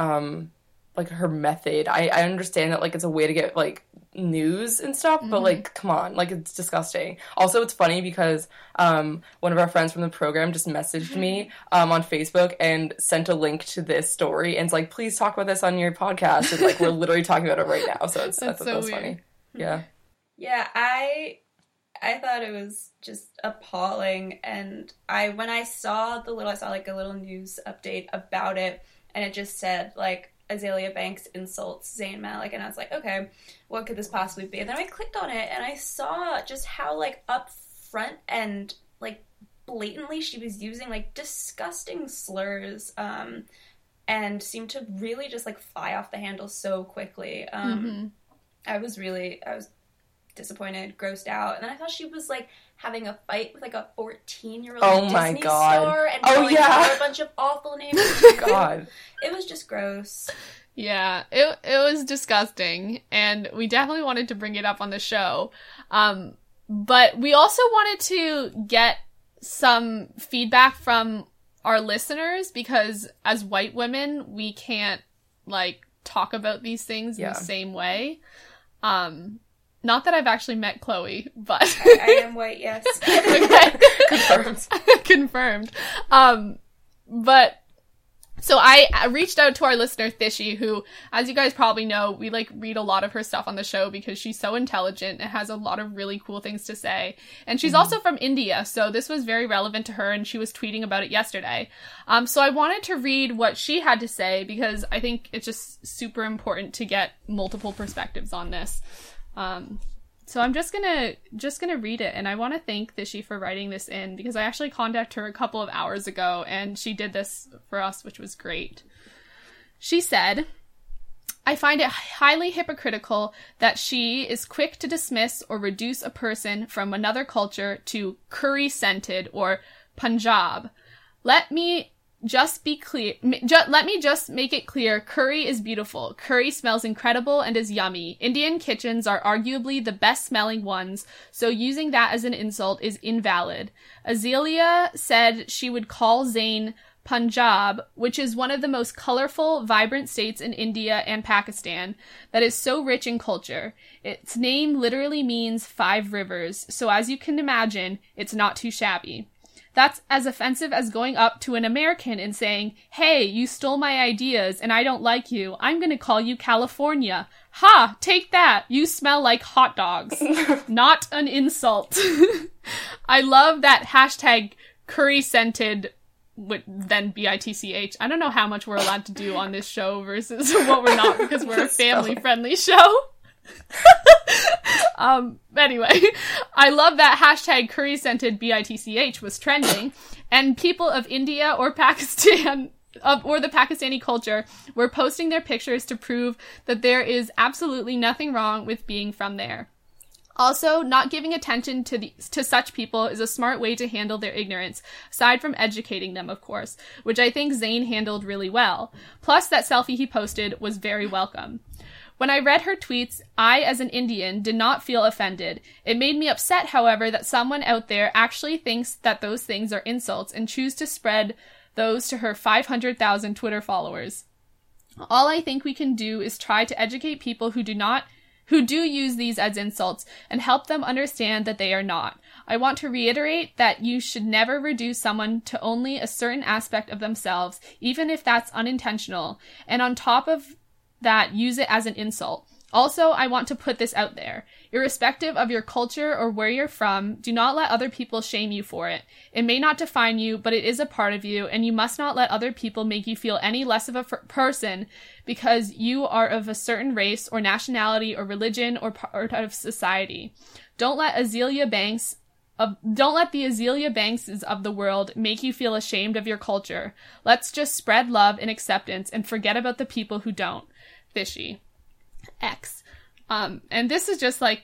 um like her method. I, I understand that like it's a way to get like news and stuff, mm-hmm. but like come on, like it's disgusting. Also it's funny because um one of our friends from the program just messaged me um on Facebook and sent a link to this story and it's like please talk about this on your podcast and like we're literally talking about it right now. So it's that's thought so that was weird. funny. Yeah. Yeah, I I thought it was just appalling and I when I saw the little I saw like a little news update about it and it just said like Azealia Banks insults Zayn Malik, and I was like, okay, what could this possibly be? And then I clicked on it, and I saw just how like upfront and like blatantly she was using like disgusting slurs, um, and seemed to really just like fly off the handle so quickly. Um, mm-hmm. I was really, I was disappointed, grossed out, and then I thought she was like having a fight with like a 14 year old oh Disney my God. star and oh, yeah. a bunch of awful names. God. It was just gross. Yeah, it it was disgusting, and we definitely wanted to bring it up on the show. Um, but we also wanted to get some feedback from our listeners because as white women, we can't like talk about these things yeah. in the same way. Um, not that I've actually met Chloe, but I, I am white. Yes, confirmed. confirmed. Um, but so I reached out to our listener Thishy, who, as you guys probably know, we like read a lot of her stuff on the show because she's so intelligent and has a lot of really cool things to say. And she's mm-hmm. also from India, so this was very relevant to her, and she was tweeting about it yesterday. Um, so I wanted to read what she had to say because I think it's just super important to get multiple perspectives on this. Um, so I'm just gonna just gonna read it, and I want to thank Thishy for writing this in because I actually contacted her a couple of hours ago, and she did this for us, which was great. She said. I find it highly hypocritical that she is quick to dismiss or reduce a person from another culture to curry scented or Punjab. Let me just be clear. Let me just make it clear curry is beautiful. Curry smells incredible and is yummy. Indian kitchens are arguably the best smelling ones, so using that as an insult is invalid. Azealia said she would call Zayn Punjab, which is one of the most colorful, vibrant states in India and Pakistan that is so rich in culture. Its name literally means five rivers, so as you can imagine, it's not too shabby. That's as offensive as going up to an American and saying, Hey, you stole my ideas and I don't like you. I'm gonna call you California. Ha! Take that! You smell like hot dogs. Not an insult. I love that hashtag curry scented with then B-I-T-C-H. I don't know how much we're allowed to do on this show versus what we're not because we're a family friendly show. um, anyway, I love that hashtag curry scented BITCH was trending, and people of India or Pakistan of, or the Pakistani culture were posting their pictures to prove that there is absolutely nothing wrong with being from there. Also, not giving attention to the, to such people is a smart way to handle their ignorance, aside from educating them, of course, which I think Zayn handled really well. Plus, that selfie he posted was very welcome. When I read her tweets, I, as an Indian, did not feel offended. It made me upset, however, that someone out there actually thinks that those things are insults and choose to spread those to her 500,000 Twitter followers. All I think we can do is try to educate people who do not who do use these as insults and help them understand that they are not. I want to reiterate that you should never reduce someone to only a certain aspect of themselves, even if that's unintentional. And on top of that use it as an insult. Also, I want to put this out there. Irrespective of your culture or where you're from, do not let other people shame you for it. It may not define you, but it is a part of you, and you must not let other people make you feel any less of a f- person because you are of a certain race or nationality or religion or part of society. Don't let Azealia Banks of, don't let the Azealia Bankses of the world make you feel ashamed of your culture. Let's just spread love and acceptance and forget about the people who don't. Thishy. X. Um, and this is just like,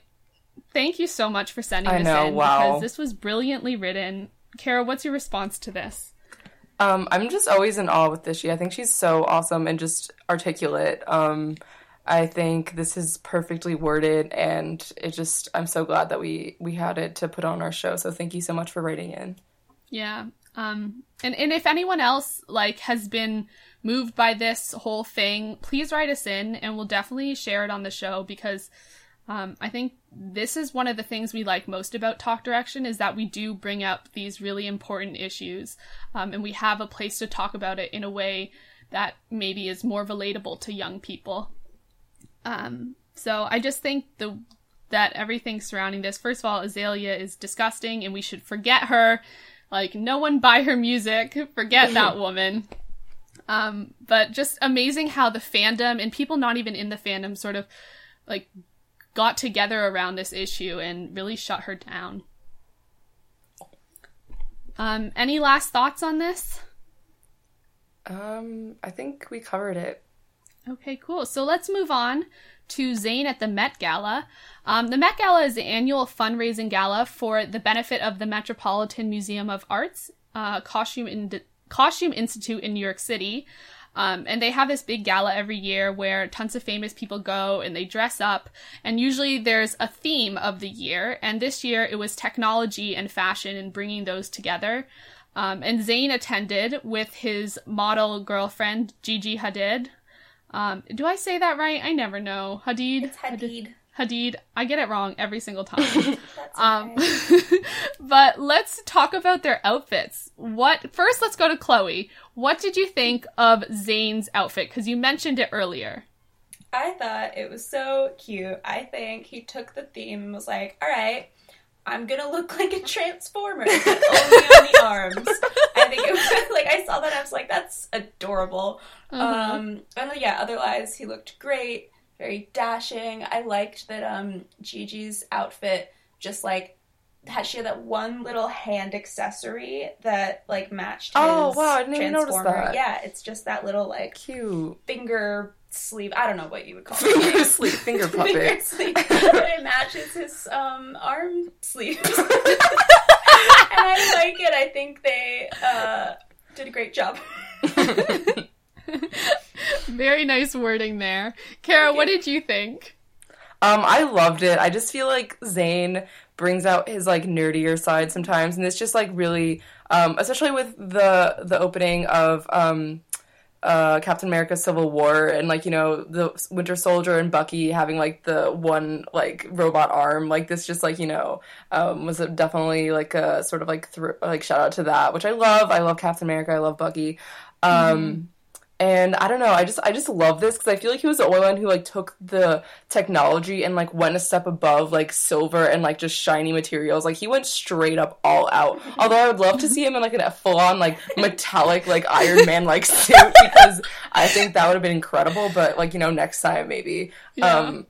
thank you so much for sending I this know, in wow. because this was brilliantly written. Kara, what's your response to this? Um, I'm just always in awe with Thishy. I think she's so awesome and just articulate. Um, I think this is perfectly worded, and it just I'm so glad that we we had it to put on our show. So thank you so much for writing in. Yeah. Um and and if anyone else like has been moved by this whole thing, please write us in and we'll definitely share it on the show because um, I think this is one of the things we like most about Talk Direction is that we do bring up these really important issues um, and we have a place to talk about it in a way that maybe is more relatable to young people. Um, so I just think the that everything surrounding this, first of all, Azealia is disgusting and we should forget her. Like no one buy her music. Forget that woman. Um, but just amazing how the fandom and people not even in the fandom sort of like got together around this issue and really shut her down. Um, any last thoughts on this? Um, I think we covered it. Okay, cool. So let's move on to Zayn at the Met Gala. Um, the Met Gala is the annual fundraising gala for the benefit of the Metropolitan Museum of Art's uh, Costume, in- Costume Institute in New York City. Um, and they have this big gala every year where tons of famous people go and they dress up. And usually there's a theme of the year. And this year it was technology and fashion and bringing those together. Um, and Zayn attended with his model girlfriend, Gigi Hadid. Um, do I say that right? I never know. Hadid. It's Hadid. Hadid. I get it wrong every single time. Um, but let's talk about their outfits. What first? Let's go to Chloe. What did you think of Zayn's outfit? Because you mentioned it earlier. I thought it was so cute. I think he took the theme and was like, all right, I'm gonna look like a transformer, but only on the arms. I think it was like I saw that I was like, that's adorable. Uh-huh. Um and yeah, otherwise he looked great, very dashing. I liked that um Gigi's outfit just like had she had that one little hand accessory that like matched his Oh, wow, I didn't even notice that. Yeah, it's just that little like Cute. finger sleeve. I don't know what you would call Finger it. sleeve, finger Finger puppet. sleeve. But it matches his um, arm sleeves. and I like it. I think they uh, did a great job. Very nice wording there. Kara, what did you think? Um, I loved it. I just feel like Zayn brings out his like nerdier side sometimes, and it's just like really, um, especially with the the opening of um, uh, Captain America: Civil War, and like you know the Winter Soldier and Bucky having like the one like robot arm. Like this, just like you know, um, was definitely like a sort of like thr like shout out to that, which I love. I love Captain America. I love Bucky. Um, and I don't know, I just I just love this because I feel like he was the only one who like took the technology and like went a step above like silver and like just shiny materials. Like he went straight up all out. Although I would love to see him in like a full on like metallic like Iron Man like suit because I think that would have been incredible. But like you know next time maybe. Yeah. Um,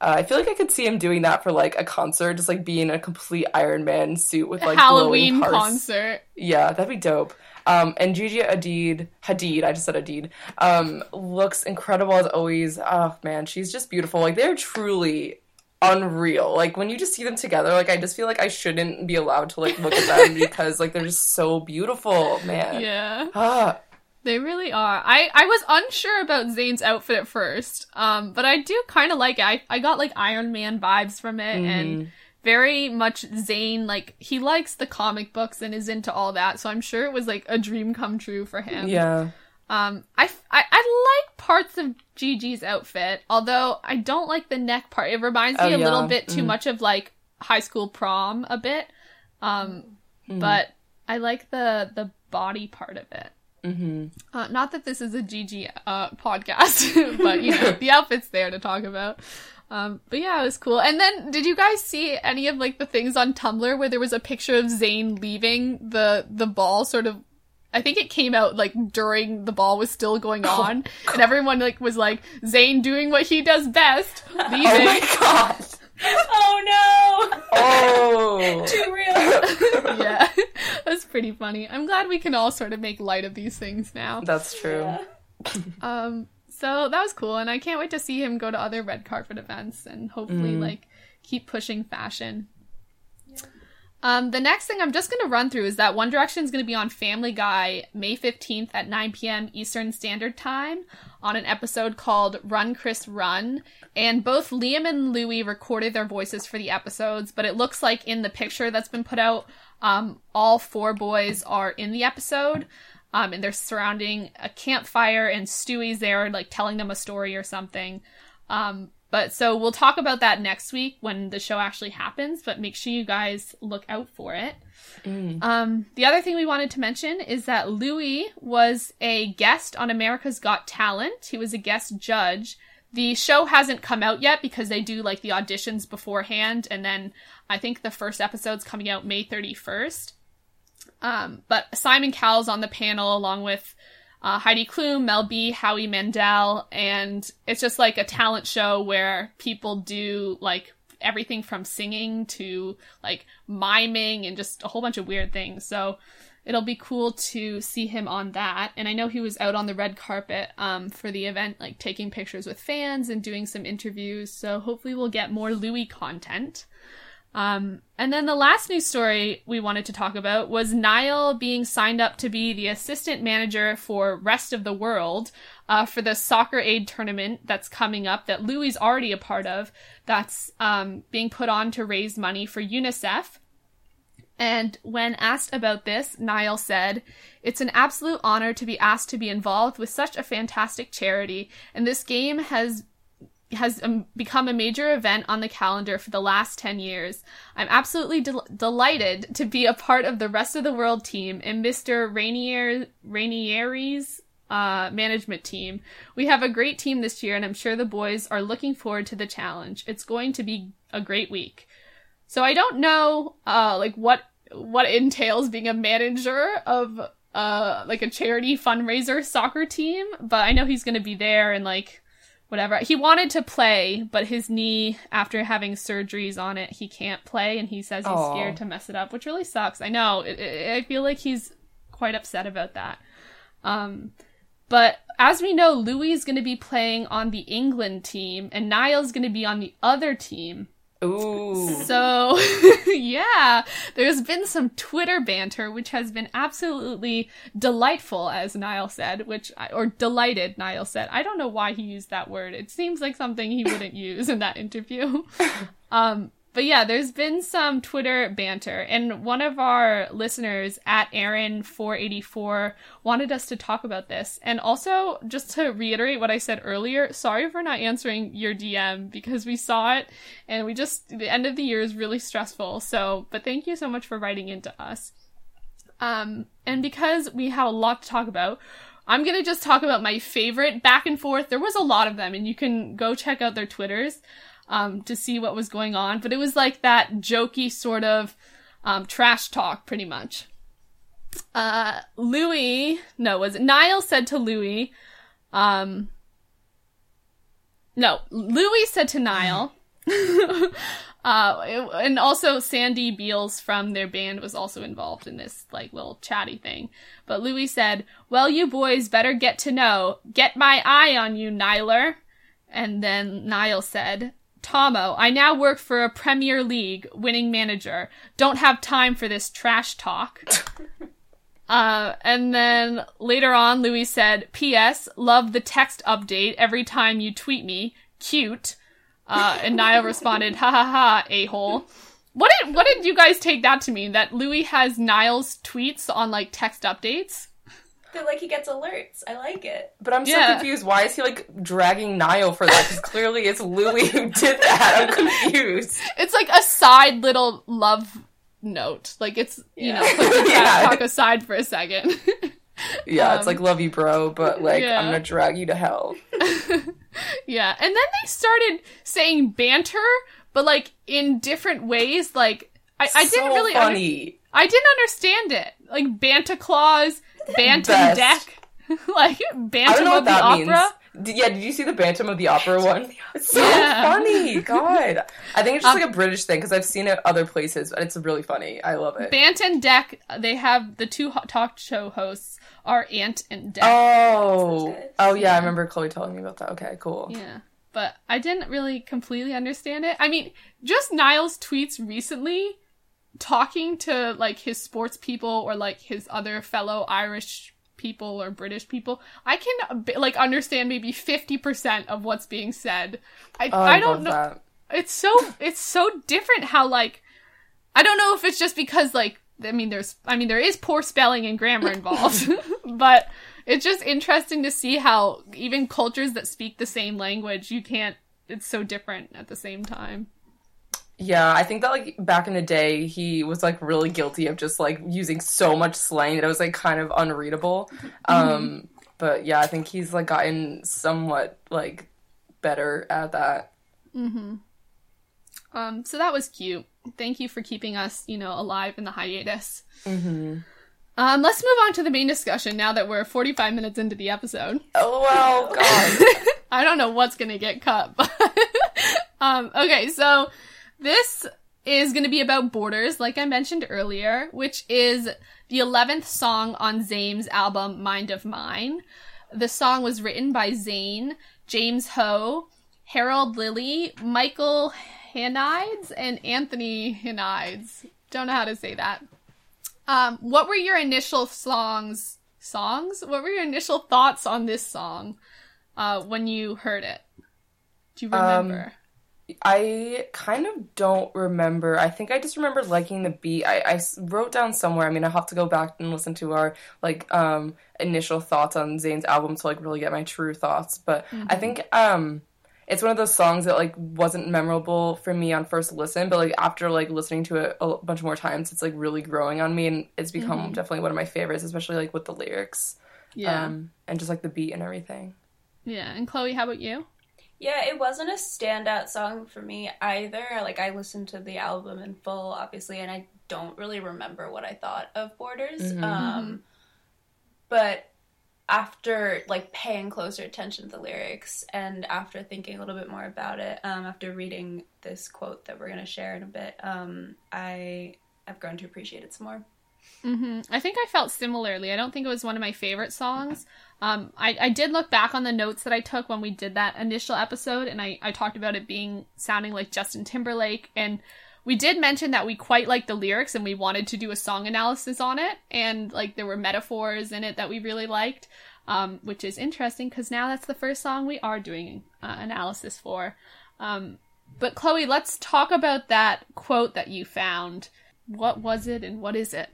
uh, I feel like I could see him doing that for like a concert, just like being a complete Iron Man suit with like Halloween concert. Yeah, that'd be dope. Um, and Gigi Hadid, Hadid, I just said Hadid, um, looks incredible as always. Oh man, she's just beautiful. Like they're truly unreal. Like when you just see them together, like I just feel like I shouldn't be allowed to like look at them because like they're just so beautiful, man. Yeah. Ah, They really are. I, I was unsure about Zayn's outfit at first, um, but I do kind of like it. I, I got like Iron Man vibes from it, and very much Zayn. Like he likes the comic books and is into all that, so I'm sure it was like a dream come true for him. yeah. Um, I, I, I like parts of Gigi's outfit, although I don't like the neck part. It reminds me Oh, a little bit too much of like high school prom a bit. Um, Mm-hmm. but I like the the body part of it. Mm-hmm. Uh, not that this is a Gigi uh, podcast, but you know the outfit's there to talk about. Um, but yeah, it was cool. And then, did you guys see any of like the things on Tumblr where there was a picture of Zayn leaving the the ball? Sort of, I think it came out like during the ball was still going Oh, on, and everyone like was like Zayn doing what he does best, leaving. Oh my god. Oh no! Oh. Too real. yeah, that's pretty funny. I'm glad we can all sort of make light of these things now. That's true. Yeah. Um, so that was cool, and I can't wait to see him go to other red carpet events and hopefully Mm. like keep pushing fashion. Um, the next thing I'm just going to run through is that One Direction is going to be on Family Guy May 15th at 9 p.m. Eastern Standard Time on an episode called Run Chris Run. And both Liam and Louis recorded their voices for the episodes, but it looks like in the picture that's been put out, um, all four boys are in the episode. Um, and they're surrounding a campfire, and Stewie's there, like telling them a story or something. Um, but so we'll talk about that next week when the show actually happens, but make sure you guys look out for it. Um, the other thing we wanted to mention is that Louis was a guest on America's Got Talent. He was a guest judge. The show hasn't come out yet because they do like the auditions beforehand, and then I think the first episode's coming out May 31st. Um, but Simon Cowell's on the panel along with uh, Heidi Klum, Mel B, Howie Mandel, and it's just like a talent show where people do like everything from singing to like miming and just a whole bunch of weird things. So it'll be cool to see him on that. And I know he was out on the red carpet um, for the event, like taking pictures with fans and doing some interviews. So hopefully we'll get more Louis content. Um, and then the last news story we wanted to talk about was Niall being signed up to be the assistant manager for Rest of the World uh, for the Soccer Aid tournament that's coming up that Louis is already a part of. That's um, being put on to raise money for UNICEF. And when asked about this, Niall said, It's an absolute honor to be asked to be involved with such a fantastic charity, and this game has has um, become a major event on the calendar for the last 10 years. I'm absolutely del- delighted to be a part of the rest of the world team and Mr. Rainier Ranieri's uh, management team. We have a great team this year and I'm sure the boys are looking forward to the challenge. It's going to be a great week. So I don't know uh like what what entails being a manager of uh like a charity fundraiser soccer team, but I know he's going to be there and like whatever. He wanted to play, but his knee after having surgeries on it, he can't play and he says he's Aw. scared to mess it up, which really sucks. I know. It, it, I feel like he's quite upset about that. Um but as we know, Louis is going to be playing on the England team and Niall's going to be on the other team. Ooh. So, yeah, there's been some Twitter banter, which has been absolutely delightful, as Niall said, which, I- or delighted, Niall said. I don't know why he used that word. It seems like something he wouldn't use in that interview. Um, but yeah, there's been some Twitter banter, and one of our listeners at Aaron484 wanted us to talk about this. And also, just to reiterate what I said earlier, sorry for not answering your DM because we saw it and we just, the end of the year is really stressful. So, but thank you so much for writing into us. Um, and because we have a lot to talk about, I'm gonna just talk about my favorite back and forth. There was a lot of them, and you can go check out their Twitters um, to see what was going on. But it was like that jokey sort of um, trash talk, pretty much. Uh, Louis, no, was it Niall said to Louis, um, no, Louis said to Niall, uh, it- and also Sandy Beales from their band was also involved in this like little chatty thing. But Louis said, "Well, you boys better get to know. Get my eye on you, Nialler." And then Niall said, Tommo, I now work for a Premier League winning manager. Don't have time for this trash talk. uh, and then later on, Louis said, P.S. Love the text update every time you tweet me. Cute. Uh, and Niall responded, ha ha ha, a hole. What did, what did you guys take that to mean? That Louis has Niall's tweets on like text updates? Feel like he gets alerts. I like it. But I'm so Yeah. confused. Why is he like dragging Niall for that? Because clearly it's Louis who did that. I'm confused. It's like a side little love note. Like it's you know, Yeah. put the trash Yeah. talk aside for a second. Yeah, Um, it's like love you, bro, but like yeah. I'm gonna drag you to hell. Yeah, and then they started saying banter, but like in different ways. Like I, I didn't so really, under- funny. I didn't understand it. Like Banta Claus, Bantam Best. Deck, like I don't Bantam know of what the that Opera. means. Yeah, did you see the Bantam of the Opera one? It's so Yeah. funny. God, I think it's just Um, like a British thing because I've seen it other places, but it's really funny. I love it. Bantam Deck, they have the two talk show hosts are Ant and Dec. Oh, oh yeah, I remember Chloe telling me about that. Okay, cool. Yeah. But I didn't really completely understand it. I mean, just Niall's tweets recently talking to like his sports people or like his other fellow Irish people or British people, I can like understand maybe 50% of what's being said. I Oh, I, I, don't know that. it's so it's so different how like I don't know if it's just because like I mean there's I mean there is poor spelling and grammar involved, but it's just interesting to see how even cultures that speak the same language you can't it's so different at the same time. Yeah, I think that like back in the day, he was like really guilty of just like using so much slang that it was like kind of unreadable. Um, but yeah, I think he's like gotten somewhat like better at that. Um so that was cute. Thank you for keeping us, you know, alive in the hiatus. Mm-hmm. Um let's move on to the main discussion now that we're 45 minutes into the episode. Oh well, God. I don't know what's gonna get cut, but um, okay, so this is gonna be about Borders, like I mentioned earlier, which is the eleventh song on Zayn's album Mind of Mine. The song was written by Zayn, James Ho, Harold Lilly, Michael Hannides, and Anthony Hannides. Don't know how to say that. Um, what were your initial songs? Songs? What were your initial thoughts on this song? uh, when you heard it? Do you remember? I kind of don't remember. I think I just remember liking the beat. I, I wrote down somewhere. I mean, I have to go back and listen to our like um initial thoughts on Zayn's album to like really get my true thoughts. But I think um it's one of those songs that like wasn't memorable for me on first listen, but like after like listening to it a bunch more times, it's like really growing on me, and it's become definitely one of my favorites, especially like with the lyrics, yeah, um, and just like the beat and everything. yeah. And Chloe, how about you? Yeah, it wasn't a standout song for me either. Like I listened to the album in full, obviously, and I don't really remember what I thought of Borders. Mhm. Um, but after like paying closer attention to the lyrics and after thinking a little bit more about it, um, after reading this quote that we're gonna share in a bit, um, I have grown to appreciate it some more. hmm I think I felt similarly. I don't think it was one of my favorite songs. Um, I, I did look back on the notes that I took when we did that initial episode, and I, I talked about it being sounding like Justin Timberlake, and we did mention that we quite liked the lyrics and we wanted to do a song analysis on it, and like there were metaphors in it that we really liked, um, which is interesting because now that's the first song we are doing uh, analysis for. Um, but Chloe, let's talk about that quote that you found. What was it and what is it?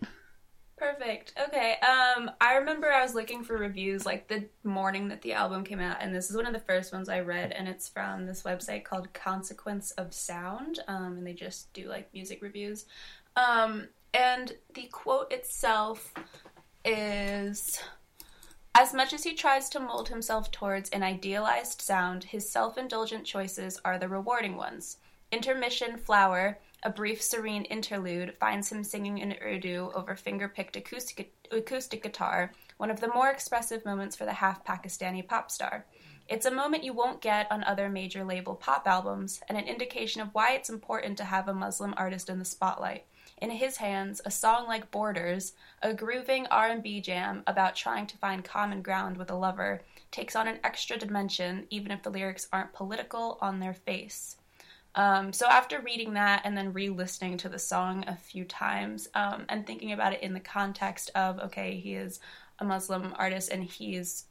Perfect. Okay. Um, I remember I was looking for reviews like the morning that the album came out, and this is one of the first ones I read, and it's from this website called Consequence of Sound, um, and they just do like music reviews. Um, and the quote itself is. As much as he tries to mold himself towards an idealized sound, his self indulgent choices are the rewarding ones. Intermission Flower, a brief serene interlude, finds him singing in Urdu over finger picked acoustic, acoustic guitar, one of the more expressive moments for the half Pakistani pop star. It's a moment you won't get on other major label pop albums, and an indication of why it's important to have a Muslim artist in the spotlight. In his hands, a song like Borders, a grooving R&B jam about trying to find common ground with a lover, takes on an extra dimension even if the lyrics aren't political on their face. Um, so after reading that and then re-listening to the song a few times um, and thinking about it in the context of okay, he is a Muslim artist and he's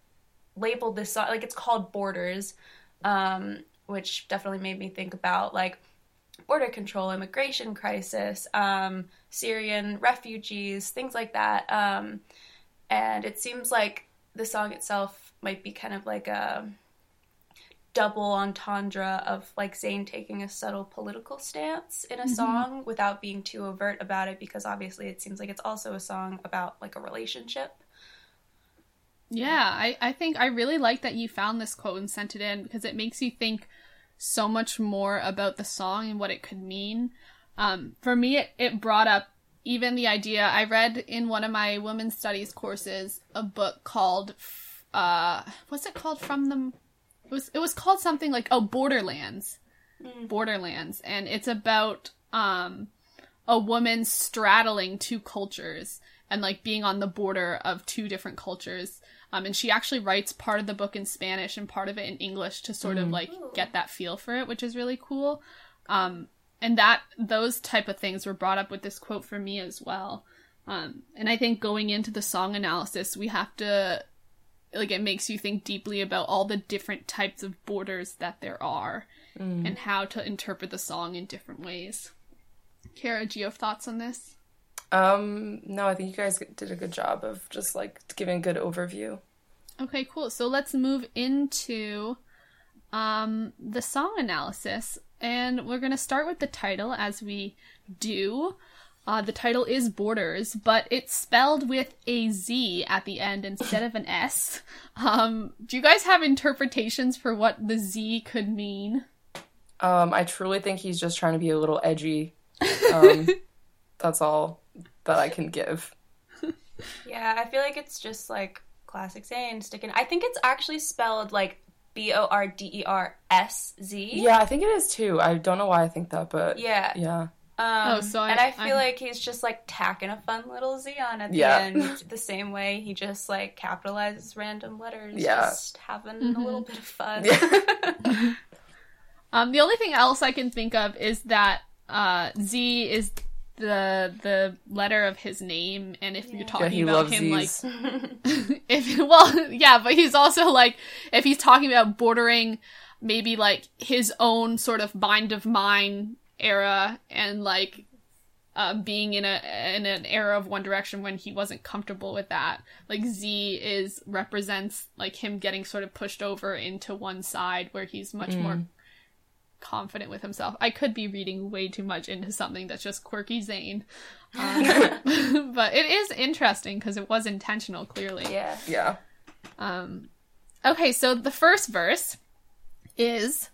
labeled this song like it's called Borders, um, which definitely made me think about like border control, immigration crisis, um, Syrian refugees, things like that. Um, and it seems like the song itself might be kind of like a double entendre of like Zayn taking a subtle political stance in a song without being too overt about it because obviously it seems like it's also a song about like a relationship. Yeah, I, I think I really like that you found this quote and sent it in because it makes you think so much more about the song and what it could mean. Um, for me, it, it brought up even the idea. I read in one of my women's studies courses a book called, uh, what's it called? From the, was it was called something like oh Borderlands, Borderlands, and it's about um a woman straddling two cultures and like being on the border of two different cultures. Um, and she actually writes part of the book in Spanish and part of it in English to sort of like get that feel for it, which is really cool. Um, and that those type of things were brought up with this quote for me as well. Um, and I think going into the song analysis, we have to like it makes you think deeply about all the different types of borders that there are and how to interpret the song in different ways. Kara, do you have thoughts on this? Um, no, I think you guys did a good job of just like giving a good overview. Okay, cool. So let's move into um, the song analysis. And we're going to start with the title as we do. Uh, the title is Borders, but it's spelled with a Z at the end instead of an S. Um, do you guys have interpretations for what the Z could mean? Um, I truly think he's just trying to be a little edgy. Um, that's all that I can give. Yeah, I feel like it's just like classic saying sticking. I think it's actually spelled like B O R D E R S Z. Yeah, I think it is too. I don't know why I think that, but Yeah. yeah. Um, Oh, so I- and I feel I'm- like he's just like tacking a fun little Z on at the Yeah. end, the same way he just like capitalizes random letters, Yeah. just having a little bit of fun. Um, the only thing else I can think of is that uh, Z is the the letter of his name, and if you're talking he about him these. like if well yeah but he's also like if he's talking about bordering maybe like his own sort of mind of mine era and like uh, being in a in an era of One Direction when he wasn't comfortable with that. Like Z is represents like him getting sort of pushed over into one side where he's much more confident with himself. I could be reading way too much into something that's just quirky Zayn, um, but it is interesting because it was intentional, clearly. yeah. yeah. Um, okay, so the first verse is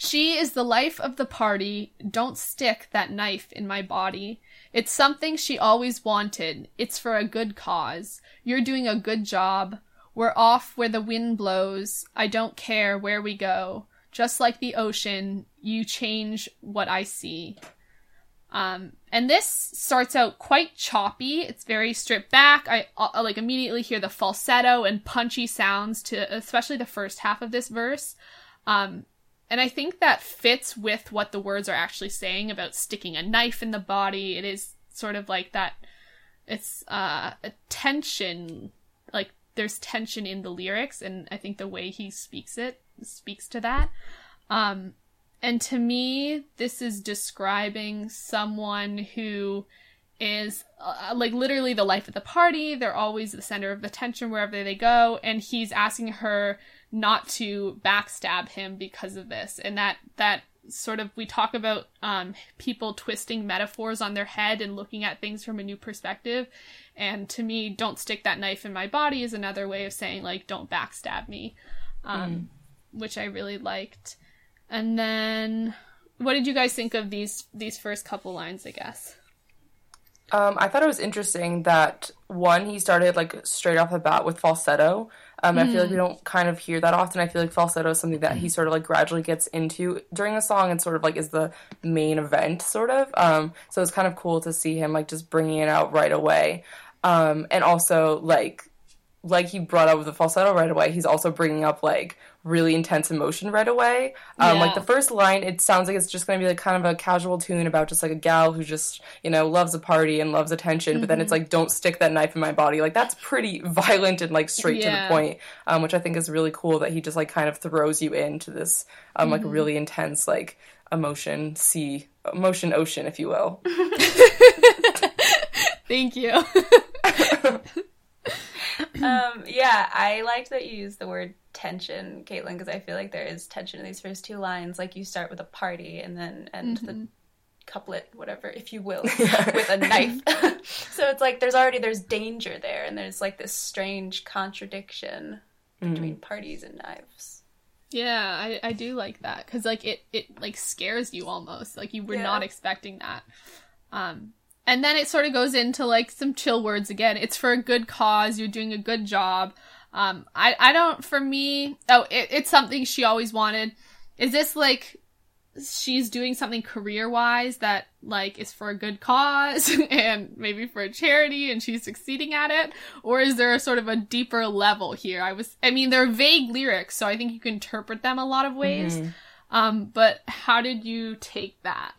She is the life of the party. Don't stick that knife in my body. It's something she always wanted. It's for a good cause. You're doing a good job. We're off where the wind blows. I don't care where we go. Just like the ocean, you change what I see. Um, and this starts out quite choppy. It's very stripped back. I, I like immediately hear the falsetto and punchy sounds to especially the first half of this verse. Um, and I think that fits with what the words are actually saying about sticking a knife in the body. It is sort of like that. It's uh, a tension, like there's tension in the lyrics, and I think the way he speaks it speaks to that. Um, and to me, this is describing someone who is uh, like literally the life of the party. They're always the center of attention wherever they go, and he's asking her not to backstab him because of this. And that that sort of we talk about um, people twisting metaphors on their head and looking at things from a new perspective. And to me, "Don't stick that knife in my body" is another way of saying like "Don't backstab me," um, which I really liked. And then, what did you guys think of these these first couple lines? I guess. Um, I thought it was interesting that one, he started like straight off the bat with falsetto. Um, I feel like we don't kind of hear that often. I feel like falsetto is something that he sort of like gradually gets into during a song and sort of like is the main event, sort of. Um, so it's kind of cool to see him like just bringing it out right away. Um, and also like like he brought up with the falsetto right away, he's also bringing up like really intense emotion right away. Um, Like the first line, it sounds like it's just going to be like kind of a casual tune about just like a gal who just you know loves a party and loves attention. But then it's like, don't stick that knife in my body. Like that's pretty violent and like straight to the point, um, which I think is really cool that he just like kind of throws you into this um, like really intense like emotion sea emotion ocean, if you will. Thank you. um, yeah, I liked that you used the word tension, Caitlin, because I feel like there is tension in these first two lines. Like you start with a party and then end the couplet, whatever, if you will, with a knife. so it's like there's already there's danger there, and there's like this strange contradiction between Mm. parties and knives. Yeah, I, I do like that because like it it like scares you almost like you were Yeah. not expecting that. Um, and then it sort of goes into like some chill words again. It's for a good cause. You're doing a good job. Um, I I don't for me. Oh, it, it's something she always wanted. Is this like she's doing something career wise that like is for a good cause and maybe for a charity and she's succeeding at it or is there a sort of a deeper level here i was i mean they're vague lyrics so i think you can interpret them a lot of ways um but how did you take that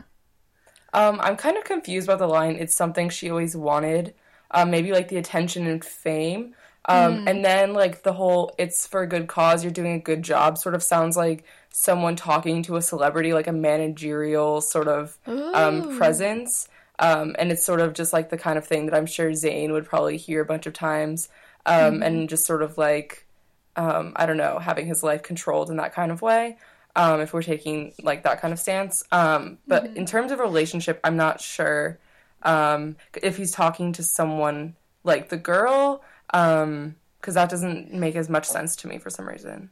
Um, I'm kind of confused about the line. It's something she always wanted. Um, maybe like the attention and fame. Um, and then like the whole "it's for a good cause, you're doing a good job" sort of sounds like someone talking to a celebrity, like a managerial sort of um, presence. Um, and it's sort of just like the kind of thing that I'm sure Zayn would probably hear a bunch of times. Um, and just sort of like um, I don't know, having his life controlled in that kind of way. Um, if we're taking like that kind of stance. Um, but in terms of relationship, I'm not sure um, if he's talking to someone like the girl, because that doesn't make as much sense to me for some reason.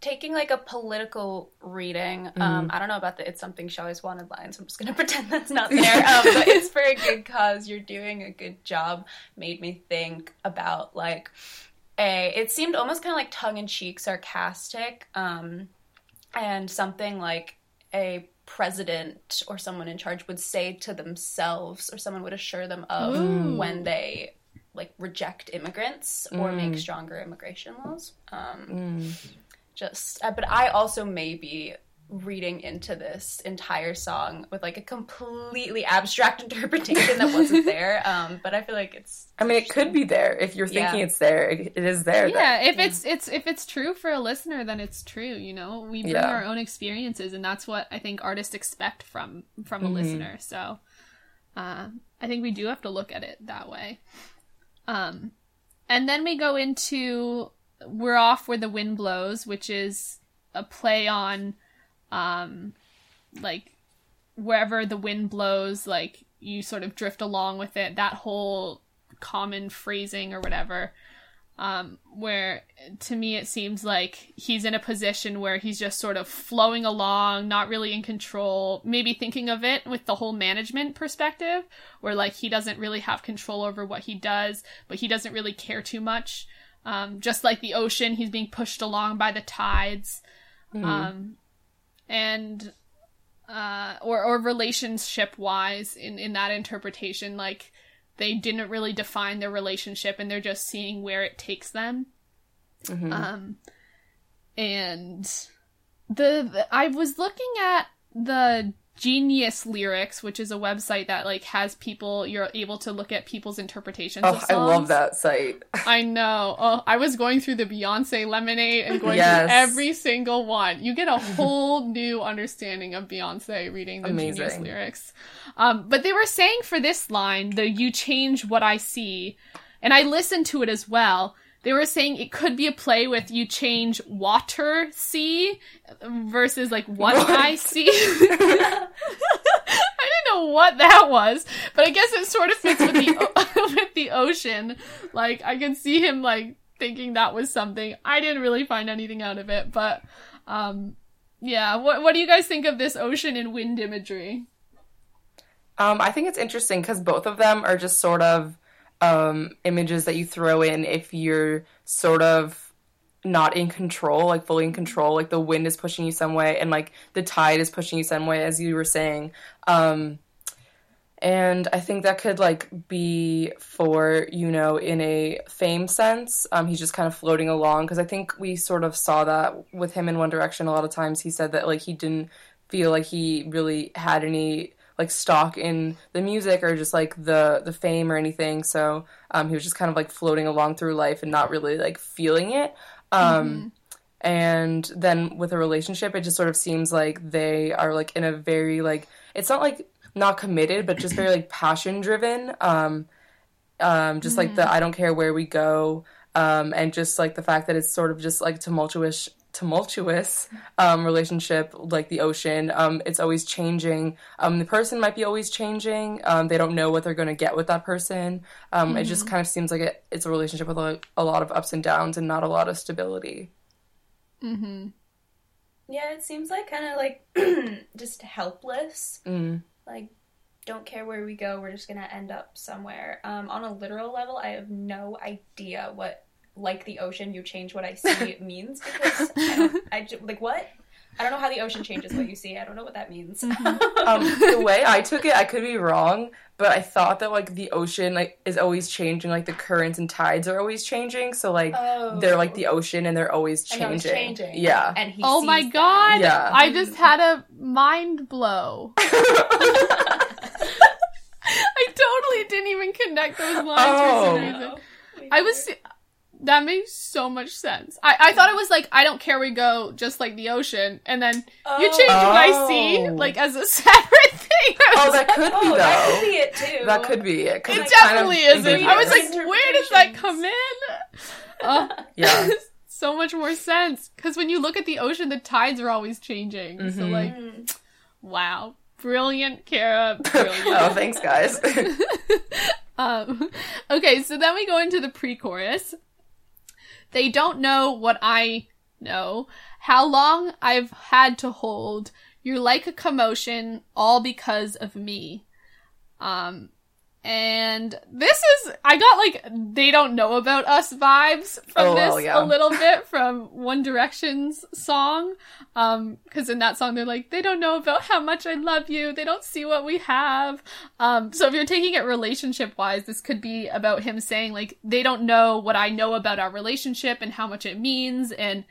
Taking like a political reading, um, I don't know about the "it's something she always wanted" line, so I'm just gonna pretend that's not there. Um, but it's for a good cause. You're doing a good job. Made me think about like a. It seemed almost kind of like tongue in cheek, sarcastic, um, and something like a president or someone in charge would say to themselves, or someone would assure them of Ooh. when they like reject immigrants or make stronger immigration laws. Um, just uh, but i also may be reading into this entire song with like a completely abstract interpretation that wasn't there um but i feel like it's I mean, it could be there if you're thinking Yeah. it's there. It, it is there. then. yeah if it's it's if it's true for a listener then it's true you know we bring Yeah. our own experiences and that's what i think artists expect from from a listener so uh, i think we do have to look at it that way um and then we go into we're off where the wind blows which is a play on um like wherever the wind blows like you sort of drift along with it that whole common phrasing or whatever um, where to me it seems like he's in a position where he's just sort of flowing along, not really in control, maybe thinking of it with the whole management perspective, where like he doesn't really have control over what he does, but he doesn't really care too much. Um, just like the ocean, he's being pushed along by the tides. Um, and uh, or or relationship wise in in that interpretation like they didn't really define their relationship and they're just seeing where it takes them. Um and the, the i was looking at the genius lyrics which is a website that like has people you're able to look at people's interpretations Oh, of songs I love that site. I know. Oh, I was going through the Beyonce Lemonade and going Yes. through every single one. You get a whole new understanding of Beyonce reading the Genius lyrics. Um, but they were saying for this line, the "You change what I see," and I listened to it as well. They were saying it could be a play with "You change water see" versus like "What, What? I see." I didn't know what that was, but I guess it sort of fits with the o- with the ocean. Like I could see him like thinking that was something. I didn't really find anything out of it, but um yeah, what what do you guys think of this ocean and wind imagery? Um, I think it's interesting because both of them are just sort of um, images that you throw in if you're sort of not in control, like fully in control. Like the wind is pushing you some way, and like the tide is pushing you some way, as you were saying. Um, and I think that could like be for you know in a fame sense. Um, he's just kind of floating along because I think we sort of saw that with him in One Direction. A lot of times he said that like he didn't feel like he really had any like stock in the music or just like the the fame or anything. So um, he was just kind of like floating along through life and not really like feeling it. Um, And then with a relationship, it just sort of seems like they are like in a very like it's not like not committed, but just very like passion driven. Um, um, just like the I don't care where we go, um, and just like the fact that it's sort of just like tumultuous tumultuous um, relationship like the ocean. Um, it's always changing. Um, the person might be always changing. Um, they don't know what they're going to get with that person. Um, It just kind of seems like it, it's a relationship with a, a lot of ups and downs and not a lot of stability. Hmm. Yeah, it seems like kind of like just helpless. Mm. Like, don't care where we go, we're just gonna end up somewhere. Um, on a literal level, I have no idea what like the ocean, you change what I see means because I don't, I like what. I don't know how the ocean changes what you see. I don't know what that means. Um, the way I took it, I could be wrong, but I thought that like the ocean like is always changing, like the currents and tides are always changing. So like Oh. they're like the ocean and they're always changing. it's changing. Yeah. And he Oh sees my god! Yeah. I just had a mind blow. I totally didn't even connect those lines Oh. for some reason. I was that makes so much sense. I, I thought it was like I don't care we go just like the ocean, and then you change what I see Oh. like as a separate thing. Oh, was that could be Oh, though. that could be it too. That could be it. 'cause It it's kind of definitely isn't. I was like, where does that come in? Oh, Yeah. so much more sense. Because when you look at the ocean, the tides are always changing. So, Mhm. like, wow. Brilliant, Kara. Brilliant. oh, thanks, guys. um, okay, so then we go into the pre chorus. They don't know what I know. How long I've had to hold. You're like a commotion, all because of me. Um, and this is, I got like, they don't know about us vibes from Oh, this well, yeah. a little bit from One Direction's song. Um, cause in that song they're like, they don't know about how much I love you. They don't see what we have. Um, so if you're taking it relationship wise, this could be about him saying like, they don't know what I know about our relationship and how much it means and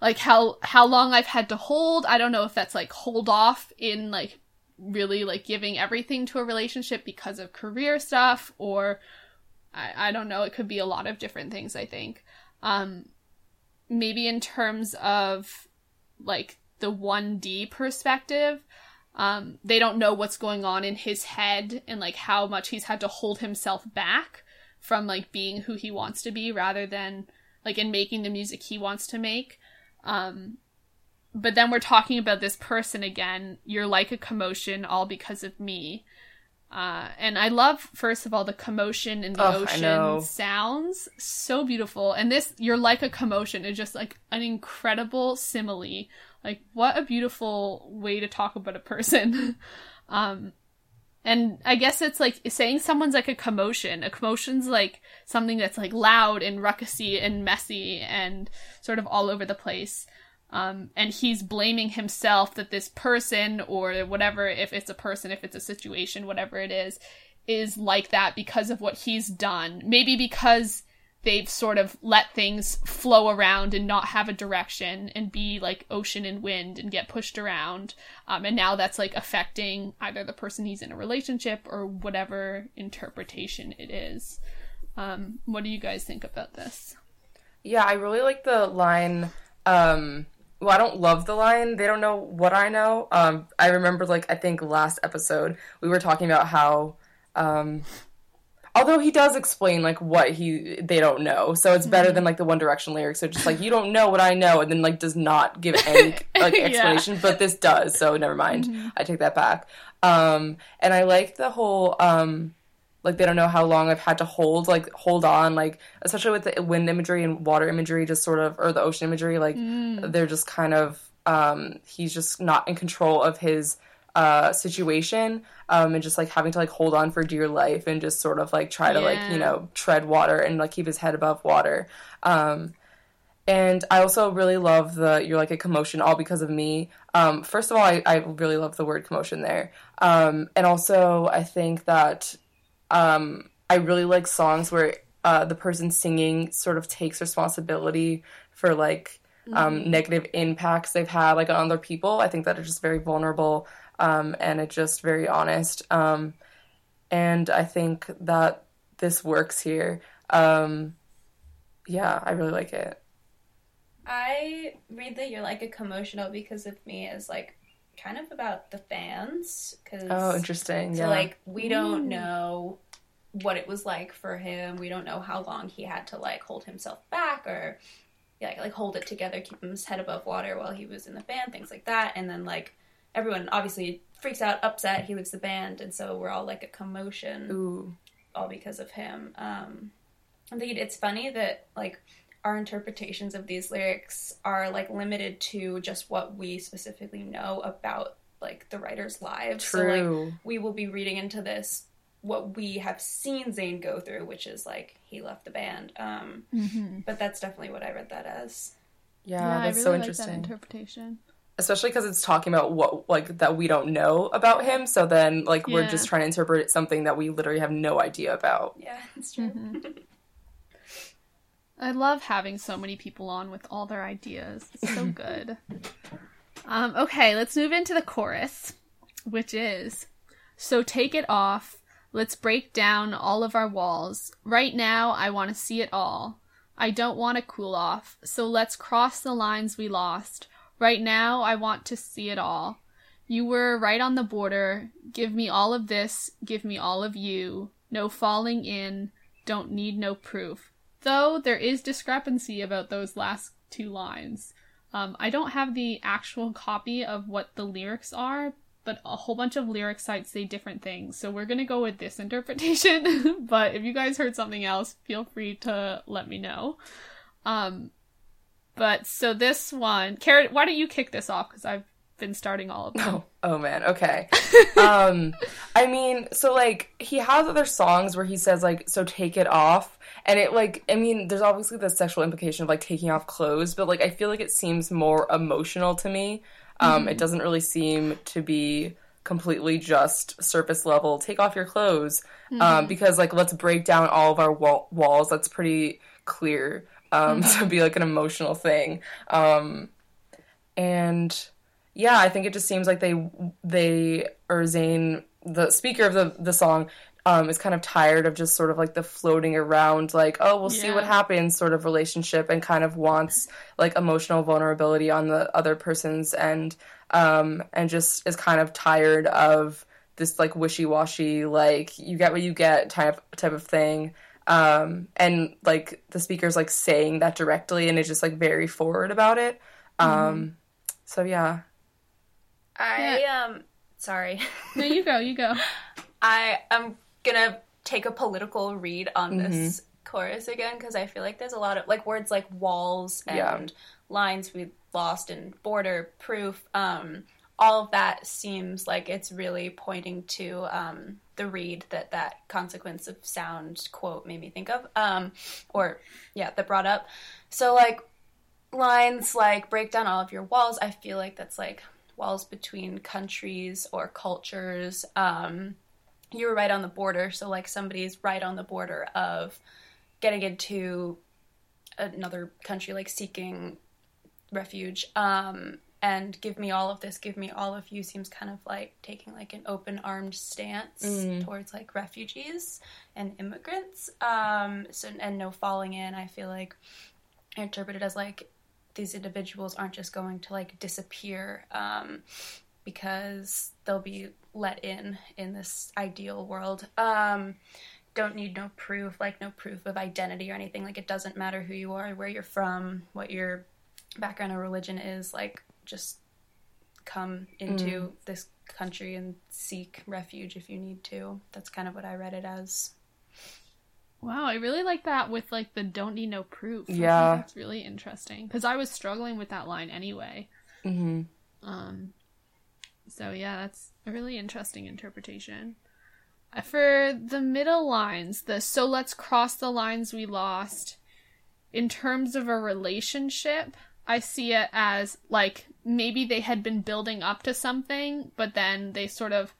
like how, how long I've had to hold. I don't know if that's like hold off in like really like giving everything to a relationship because of career stuff or I, I don't know. It could be a lot of different things, I think. Um, maybe in terms of like the 1D perspective, um, they don't know what's going on in his head and like how much he's had to hold himself back from like being who he wants to be rather than like in making the music he wants to make. Um, but then we're talking about this person again. You're like a commotion, all because of me. Uh, and I love, first of all, the commotion in the know. ocean sounds so beautiful. And this, you're like a commotion, is just like an incredible simile. Like, what a beautiful way to talk about a person. um, and I guess it's like saying someone's like a commotion. A commotion's like something that's like loud and ruckusy and messy and sort of all over the place. Um, and he's blaming himself that this person or whatever, if it's a person, if it's a situation, whatever it is, is like that because of what he's done. Maybe because they've sort of let things flow around and not have a direction and be like ocean and wind and get pushed around. Um, and now that's like affecting either the person he's in a relationship or whatever interpretation it is. Um, what do you guys think about this? Yeah, I really like the line. Um, well, I don't love the line. They don't know what I know. Um, I remember, like, I think last episode we were talking about how, um, although he does explain like what he they don't know, so it's better than like the One Direction lyrics. So just like you don't know what I know, and then like does not give any like Yeah. explanation. But this does, so never mind. I take that back. Um, and I like the whole um like they don't know how long I've had to hold like hold on like especially with the wind imagery and water imagery just sort of or the ocean imagery like they're just kind of um he's just not in control of his uh situation um and just like having to like hold on for dear life and just sort of like try to like you know tread water and like keep his head above water. Um and I also really love the "You're like a commotion, all because of me." Um, first of all, I, I really love the word commotion there, um, and also I think that um, I really like songs where uh, the person singing sort of takes responsibility for like um, negative impacts they've had like on other people. I think that it's just very vulnerable um, and it's just very honest. Um, and I think that this works here. Um, yeah, I really like it. I read that you're like a commotional because of me as like kind of about the fans because Oh, interesting. so Yeah. like we don't know what it was like for him. We don't know how long he had to like hold himself back or yeah, like, like hold it together, keep his head above water while he was in the band, things like that. And then like everyone obviously freaks out, upset, he leaves the band, and so we're all like a commotion, Ooh. all because of him. Um, I think it's funny that like our interpretations of these lyrics are like limited to just what we specifically know about like the writer's lives. So like True. we will be reading into this what we have seen Zayn go through, which is like he left the band. Um, Mm-hmm. but that's definitely what I read that as. yeah, Yeah, I that's really so like that interesting. interpretation. Especially because it's talking about what like that we don't know about him. So then like we're just trying to interpret something that we literally have no idea about. Yeah, that's true. I love having so many people on with all their ideas. It's so good. um, okay, let's move into the chorus, which is So take it off. Let's break down all of our walls. Right now, I want to see it all. I don't want to cool off, so let's cross the lines we lost. Right now, I want to see it all. You were right on the border. Give me all of this, give me all of you. No falling in, don't need no proof. Though there is discrepancy about those last two lines. Um, I don't have the actual copy of what the lyrics are, but a whole bunch of lyric sites say different things. So we're gonna go with this interpretation. but if you guys heard something else, feel free to let me know. Um, but so this one, Kara, why don't you kick this off? Because I've been starting all of them. Oh, oh man, okay. um, I mean, so like he has other songs where he says like, "So take it off," and it like, I mean, there's obviously the sexual implication of like taking off clothes, but like I feel like it seems more emotional to me. Um, It doesn't really seem to be completely just surface level. Take off your clothes, um, because like let's break down all of our wall- walls. That's pretty clear um, to be like an emotional thing. Um, and yeah, I think it just seems like they they or Zayn, the speaker of the the song, um, is kind of tired of just sort of like the floating around, like oh we'll see what happens sort of relationship, and kind of wants like emotional vulnerability on the other person's end, um, and just is kind of tired of this like wishy washy like you get what you get type type of thing. Um, and like the speaker's like saying that directly, and is just like very forward about it. Um, so yeah. I um sorry. no, you go, you go. I am gonna take a political read on this chorus again because I feel like there's a lot of like words like walls and Yeah. lines we lost and border proof. Um, all of that seems like it's really pointing to um, the read that that consequence of sound quote made me think of, um, or yeah, that brought up. So like lines like break down all of your walls. I feel like that's like walls between countries or cultures. Um, you were right on the border, so like somebody's right on the border of getting into another country, like seeking refuge. Um, and give me all of this, give me all of you seems kind of like taking like an open armed stance towards like refugees and immigrants. Um, so and no falling in. I feel like interpreted as like these individuals aren't just going to like disappear um, because they'll be let in in this ideal world. Um, don't need no proof, like no proof of identity or anything. Like it doesn't matter who you are, where you're from, what your background or religion is. Like just come into this country and seek refuge if you need to. That's kind of what I read it as. Wow, I really like that with like the don't need no proof. Yeah. that's really interesting because I was struggling with that line anyway. hmm Um, so yeah, that's a really interesting interpretation. Uh, For the middle lines, the so let's cross the lines we lost. In terms of a relationship, I see it as like maybe they had been building up to something, but then they sort of,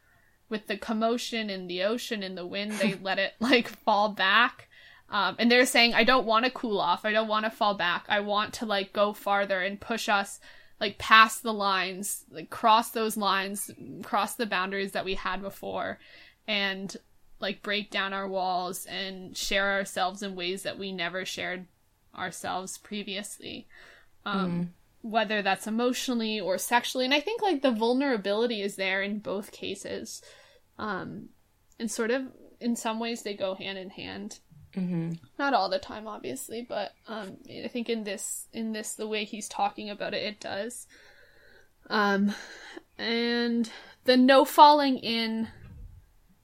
with the commotion in the ocean and the wind, they let it like fall back. Um, and they're saying, I don't want to cool off. I don't want to fall back. I want to like go farther and push us like past the lines, like cross those lines, cross the boundaries that we had before, and like break down our walls and share ourselves in ways that we never shared ourselves previously. Um, Whether that's emotionally or sexually, and I think like the vulnerability is there in both cases, um, and sort of in some ways they go hand in hand. Mm-hmm. Not all the time, obviously, but um, I think in this in this the way he's talking about it, it does. Um, and the no falling in,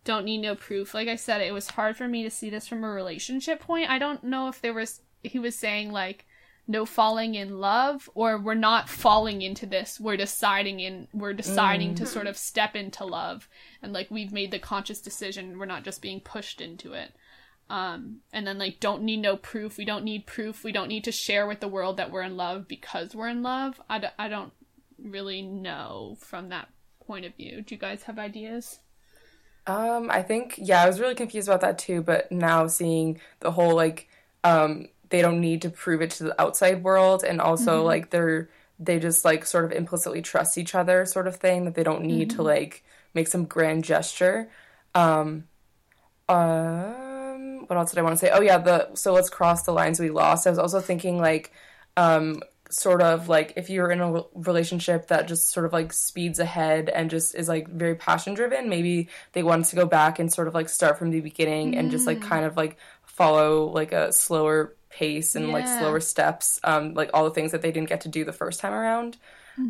don't need no proof. Like I said, it was hard for me to see this from a relationship point. I don't know if there was he was saying like no falling in love or we're not falling into this we're deciding in we're deciding to sort of step into love. And like we've made the conscious decision we're not just being pushed into it. Um and then like don't need no proof we don't need proof we don't need to share with the world that we're in love because we're in love. I d- I don't really know from that point of view. Do you guys have ideas? Um, I think yeah, I was really confused about that too, but now seeing the whole like um they don't need to prove it to the outside world and also like they're they just like sort of implicitly trust each other sort of thing that they don't need to like make some grand gesture. Um um what else did I want to say? Oh yeah, the so let's cross the lines we lost. I was also thinking like um sort of like if you're in a relationship that just sort of like speeds ahead and just is like very passion driven maybe they want to go back and sort of like start from the beginning and just like kind of like follow like a slower pace and like slower steps um like all the things that they didn't get to do the first time around.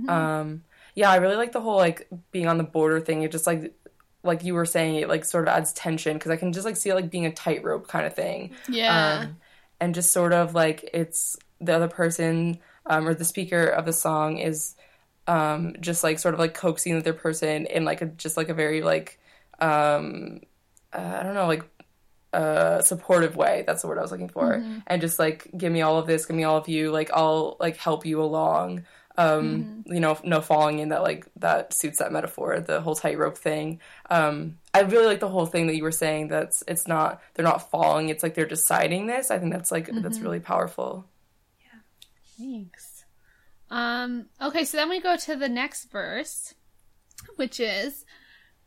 Um yeah i really like the whole like being on the border thing. It just like like you were saying it like sort of adds tension because i can just like see it like being a tightrope kind of thing. Yeah. Um, and just sort of like it's the other person um, or the speaker of the song is um, just like sort of like coaxing the other person in like a just like a very like um, uh, I don't know like uh, supportive way. That's the word I was looking for. And just like give me all of this, give me all of you. Like I'll like help you along. Um, you know, no falling in that like that suits that metaphor. The whole tightrope thing. Um, I really like the whole thing that you were saying. That's it's not they're not falling. It's like they're deciding this. I think that's like that's really powerful. Yeah. Thanks. Um, okay, so then we go to the next verse, which is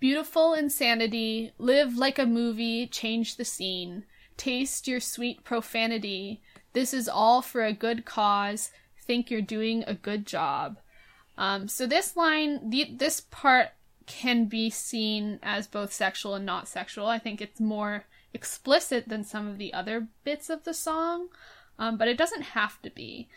Beautiful insanity, live like a movie, change the scene, taste your sweet profanity. This is all for a good cause, think you're doing a good job. Um, so this line, the, this part can be seen as both sexual and not sexual. I think it's more explicit than some of the other bits of the song, um, but it doesn't have to be.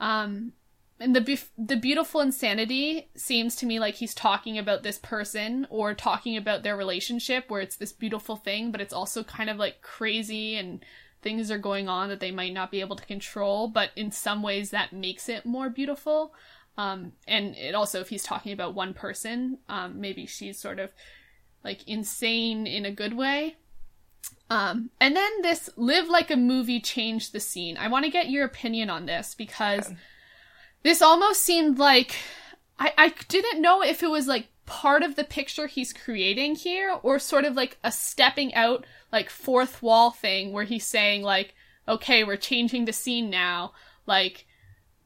Um, and the the beautiful insanity seems to me like he's talking about this person or talking about their relationship, where it's this beautiful thing, but it's also kind of like crazy and things are going on that they might not be able to control. But in some ways, that makes it more beautiful. Um, and it also, if he's talking about one person, um, maybe she's sort of like insane in a good way. Um, and then this live like a movie, change the scene. I want to get your opinion on this because this almost seemed like I, I didn't know if it was like part of the picture he's creating here or sort of like a stepping out, like fourth wall thing where he's saying, like, okay, we're changing the scene now. Like,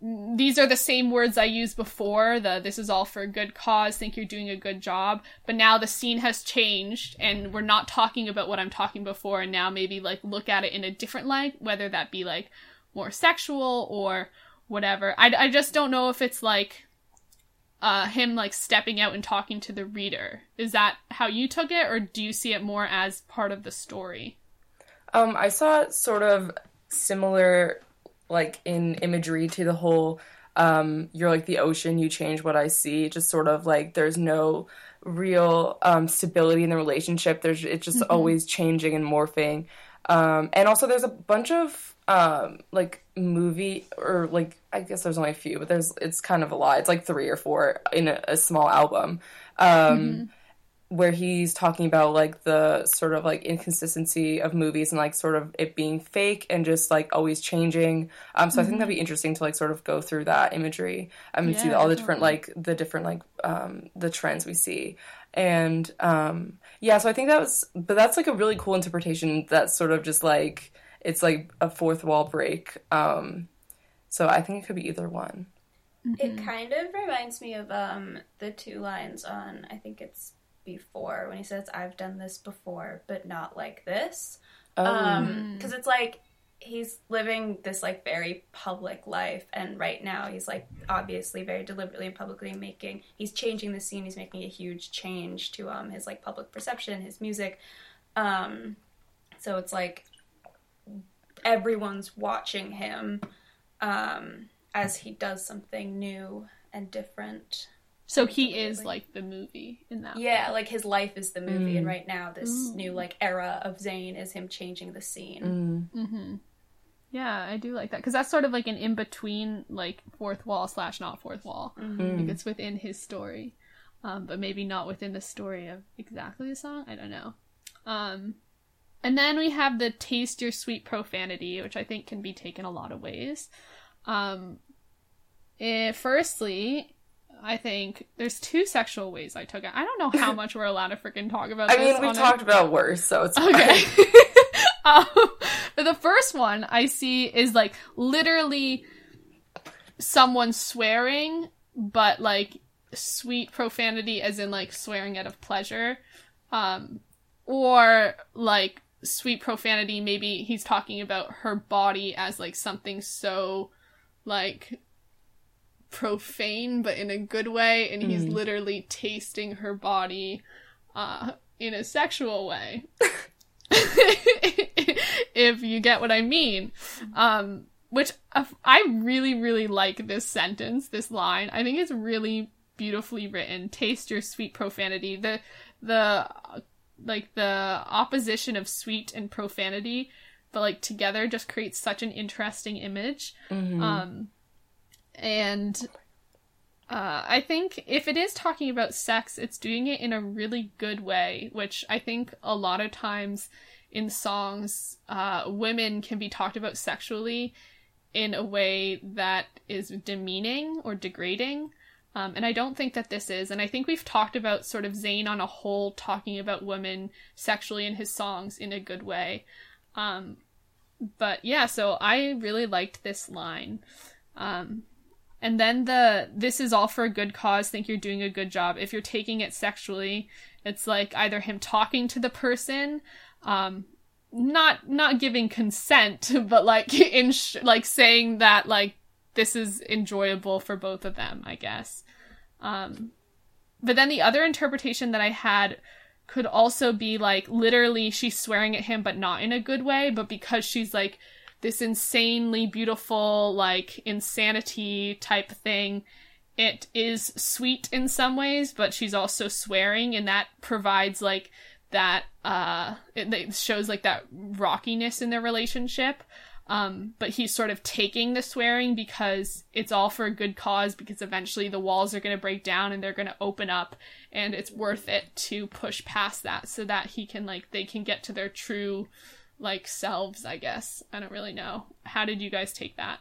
these are the same words I used before. The this is all for a good cause. Think you're doing a good job. But now the scene has changed, and we're not talking about what I'm talking before. And now maybe like look at it in a different light, whether that be like more sexual or whatever. I I just don't know if it's like uh him like stepping out and talking to the reader. Is that how you took it, or do you see it more as part of the story? Um, I saw it sort of similar, like in imagery to the whole. Um, you're like the ocean. You change what I see. Just sort of like there's no real um, stability in the relationship. There's it's just always changing and morphing. Um, and also there's a bunch of um, like movie or like I guess there's only a few, but there's it's kind of a lot. It's like three or four in a, a small album. Um, where he's talking about like the sort of like inconsistency of movies and like sort of it being fake and just like always changing. Um, so I think that'd be interesting to like sort of go through that imagery um, and see all the different like the different like um, the trends we see. And um, yeah, so I think that was, but that's like a really cool interpretation. That's sort of just like it's like a fourth wall break. Um, so I think it could be either one. It kind of reminds me of um the two lines on I think it's before when he says I've done this before but not like this. Oh, Um cuz it's like he's living this like very public life and right now he's like obviously very deliberately and publicly making he's changing the scene he's making a huge change to um his like public perception his music um so it's like everyone's watching him um, as he does something new and different. So he is like the movie in that. Yeah, like his life is the movie, Mm. and right now this Ooh. new like era of Zayn is him changing the scene. Mm. Mm-hmm. Yeah, I do like that because that's sort of like an in between, like fourth wall slash not fourth wall. Mhm. Mm. Like it's within his story, um, but maybe not within the story of exactly the song. I don't know. Um, and then we have the taste your sweet profanity, which I think can be taken a lot of ways. Um, eh, firstly, I think there's two sexual ways I took it. I don't know how much we're allowed to freaking talk about. I mean, we on a- talked about worse, so it's. Okay. um, the first one I see is like literally someone swearing, but like sweet profanity, as in like swearing out of pleasure, um, or like sweet profanity. Maybe he's talking about her body as like something so like profane, but in a good way, and he's Mm. literally tasting her body uh, in a sexual way. if you get what I mean. Um, which uh, I really, really like this sentence, this line. I think it's really beautifully written. Taste your sweet profanity. The, the, uh, like the opposition of sweet and profanity, but like together just creates such an interesting image. Mhm. Um, and uh, I think if it is talking about sex, it's doing it in a really good way, which I think a lot of times in songs, uh, women can be talked about sexually in a way that is demeaning or degrading. Um, and I don't think that this is. And I think we've talked about sort of Zayn on a whole talking about women sexually in his songs in a good way. Um, but yeah, so I really liked this line. Um, and then the this is all for a good cause, think you're doing a good job. If you're taking it sexually, it's like either him talking to the person, um, not not giving consent, but like in sh- like saying that like this is enjoyable for both of them, I guess. Um, but then the other interpretation that I had could also be like literally she's swearing at him, but not in a good way, but because she's like this insanely beautiful, like insanity type thing. It is sweet in some ways, but she's also swearing, and that provides like that. Uh, it, it shows like that rockiness in their relationship. Um, but he's sort of taking the swearing because it's all for a good cause. Because eventually the walls are going to break down and they're going to open up, and it's worth it to push past that so that he can like they can get to their true like selves, I guess. I don't really know. How did you guys take that?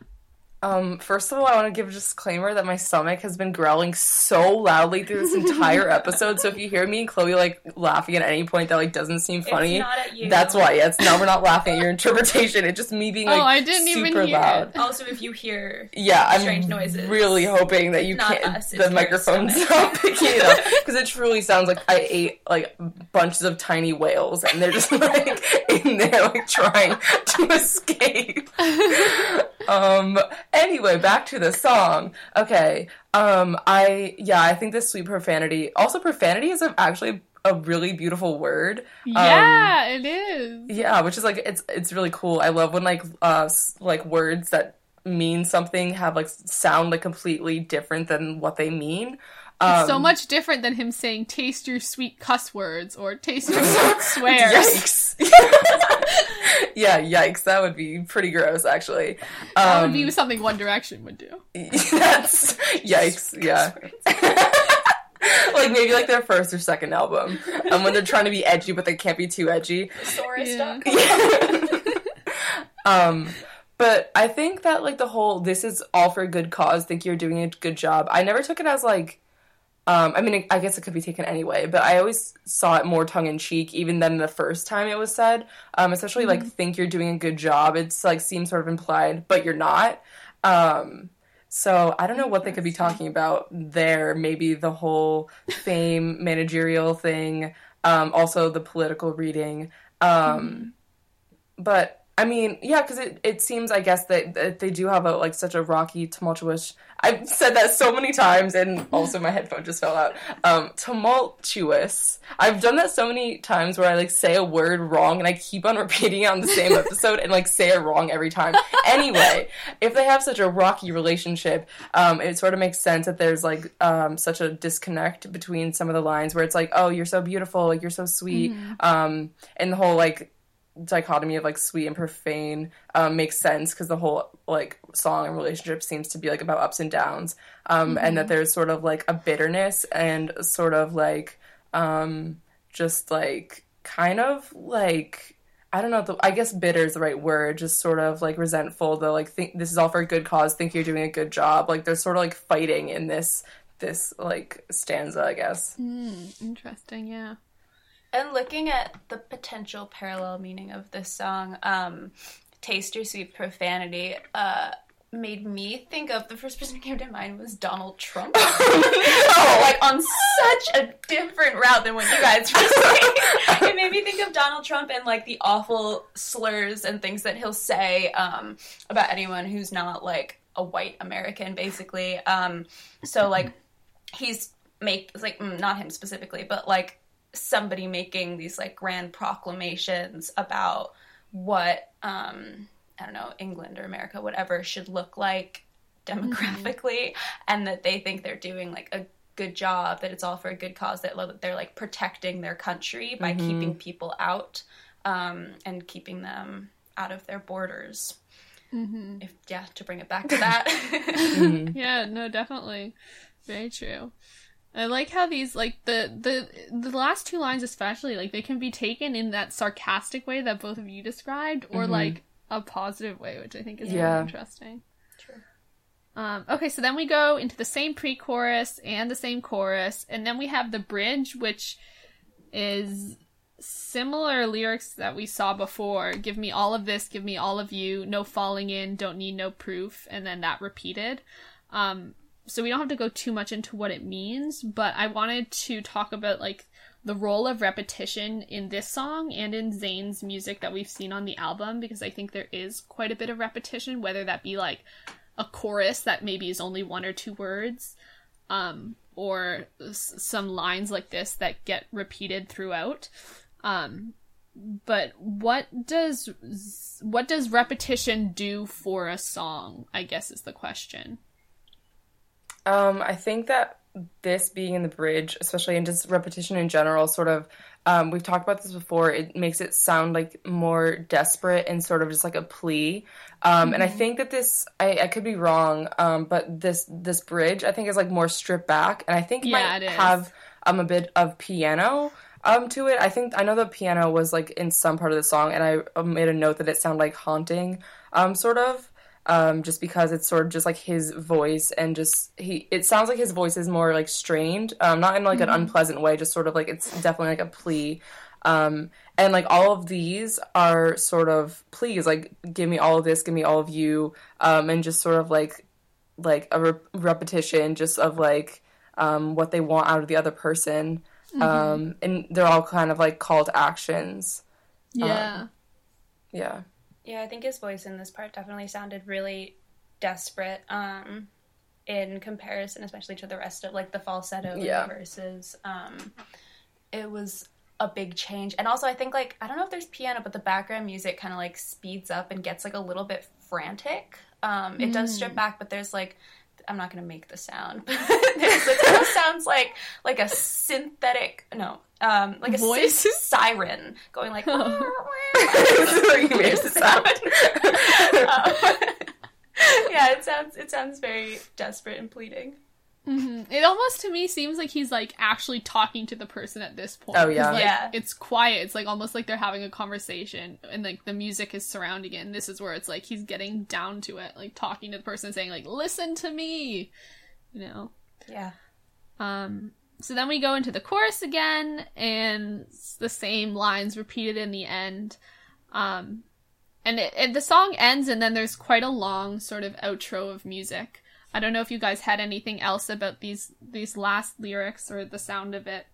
Um, first of all, I want to give a disclaimer that my stomach has been growling so loudly through this entire episode. So if you hear me and Chloe like laughing at any point that like doesn't seem funny, It's not at you. that's why. Yeah, it's no, we're not laughing at your interpretation. It's just me being like oh, I didn't even super hear loud. it. Also, if you hear Yeah, I'm Strange noises. really hoping that you Not can't. us, the your microphone's not picking it up because it truly sounds like I ate like bunches of tiny whales and they're just like in there like trying to escape. um. Anyway, back to the song. Okay. Um. I yeah. I think this sweet profanity. Also, profanity is a, actually a really beautiful word. Yeah, it is. Yeah, which is like it's it's really cool. I love when like uh like words that mean something have like sound like completely different than what they mean. Um, so much different than him saying "taste your sweet cuss words" or "taste your sweet swears." Yikes. yeah, yikes. That would be pretty gross, actually. That Um, would be something One Direction would do. that's yikes. Yeah. like maybe like their first or second album, um, when they're trying to be edgy but they can't be too edgy. thesaurus.com. um but i think that like the whole this is all for a good cause think you're doing a good job i never took it as like um i mean i guess it could be taken anyway but i always saw it more tongue-in-cheek even than the first time it was said um especially like think you're doing a good job it's like seems sort of implied but you're not um so I don't know what they could be talking about there. Maybe the whole fame managerial thing, um, also the political reading. Um, But I mean, yeah, because it, it seems, I guess, that, that they do have a like such a rocky, tumultuous. I've said that so many times, and also my headphone just fell out. Um, tumultuous. I've done that so many times where I like say a word wrong, and I keep on repeating it on the same episode, and like say it wrong every time. Anyway, if they have such a rocky relationship, um, it sort of makes sense that there's like um, such a disconnect between some of the lines where it's like, oh, you're so beautiful, like you're so sweet, um, and the whole like dichotomy of like sweet and profane um, makes sense because the whole like song and relationship seems to be like about ups and downs um, and that there's sort of like a bitterness and sort of like um, just like kind of like I don't know. The, I guess bitter is the right word. Just sort of like resentful. The like think this is all for a good cause. Think you're doing a good job. Like they're sort of like fighting in this this like stanza. I guess. Mm, interesting, yeah. And looking at the potential parallel meaning of this song, um, Taste Your Sweet Profanity, uh, made me think of the first person who came to mind was Donald Trump. like on such a different route than what you guys were saying. it made me think of Donald Trump and like the awful slurs and things that he'll say um, about anyone who's not like a white American, basically. Um, so like he's make like mm, not him specifically, but like somebody making these like grand proclamations about what um I don't know, England or America, whatever, should look like demographically, and that they think they're doing like a good job, that it's all for a good cause, that they're like protecting their country by keeping people out um, and keeping them out of their borders. If yeah, to bring it back to that. Yeah, no, definitely. Very true. I like how these like the the the last two lines especially like they can be taken in that sarcastic way that both of you described or like a positive way, which I think is Yeah. really interesting. True. Um, okay, so then we go into the same pre-chorus and the same chorus, and then we have the bridge, which is similar lyrics that we saw before. Give me all of this, give me all of you, no falling in, don't need no proof, and then that repeated. Um, so we don't have to go too much into what it means, but I wanted to talk about like the role of repetition in this song and in Zayn's music that we've seen on the album because I think there is quite a bit of repetition, whether that be like a chorus that maybe is only one or two words, um, or s- some lines like this that get repeated throughout. Um, but what does what does repetition do for a song? I guess is the question. Um, I think that this being in the bridge, especially in just repetition in general, sort of, um, we've talked about this before. It makes it sound like more desperate and sort of just like a plea. Um, and I think that this, I, I could be wrong, um, but this this bridge, I think, is like more stripped back, and I think Yeah, might have um a bit of piano. Um, to it, I think I know the piano was like in some part of the song, and I uh, made a note that it sounded like haunting, um, sort of um, just because it's sort of just like his voice and just he it sounds like his voice is more like strained um, not in like an unpleasant way just sort of like it's definitely like a plea um, and like all of these are sort of pleas like give me all of this give me all of you um, and just sort of like like a re- repetition just of like um, what they want out of the other person um, and they're all kind of like call to actions. Yeah. yeah Yeah, I think his voice in this part definitely sounded really desperate um, in comparison, especially to the rest of like the falsetto Yeah. verses. Um, it was a big change, and also I think like I don't know if there's piano, but the background music kind of like speeds up and gets like a little bit frantic. Um, it does strip back, but there's like I'm not gonna make the sound, but it kind of sounds like like a synthetic no. Um, like a Voice? siren going like made it yeah, it sounds it sounds very desperate and pleading. It almost to me seems like he's like actually talking to the person at this point. Oh, 'cause, yeah. like, Yeah. It's quiet. It's like almost like they're having a conversation, and like the music is surrounding it. And this is where it's like he's getting down to it, like talking to the person, saying like, "Listen to me," you know. Yeah. Um, so then we go into the chorus again, and the same lines repeated in the end. Um, and, it, and the song ends, and then there's quite a long sort of outro of music. I don't know if you guys had anything else about these these last lyrics or the sound of it.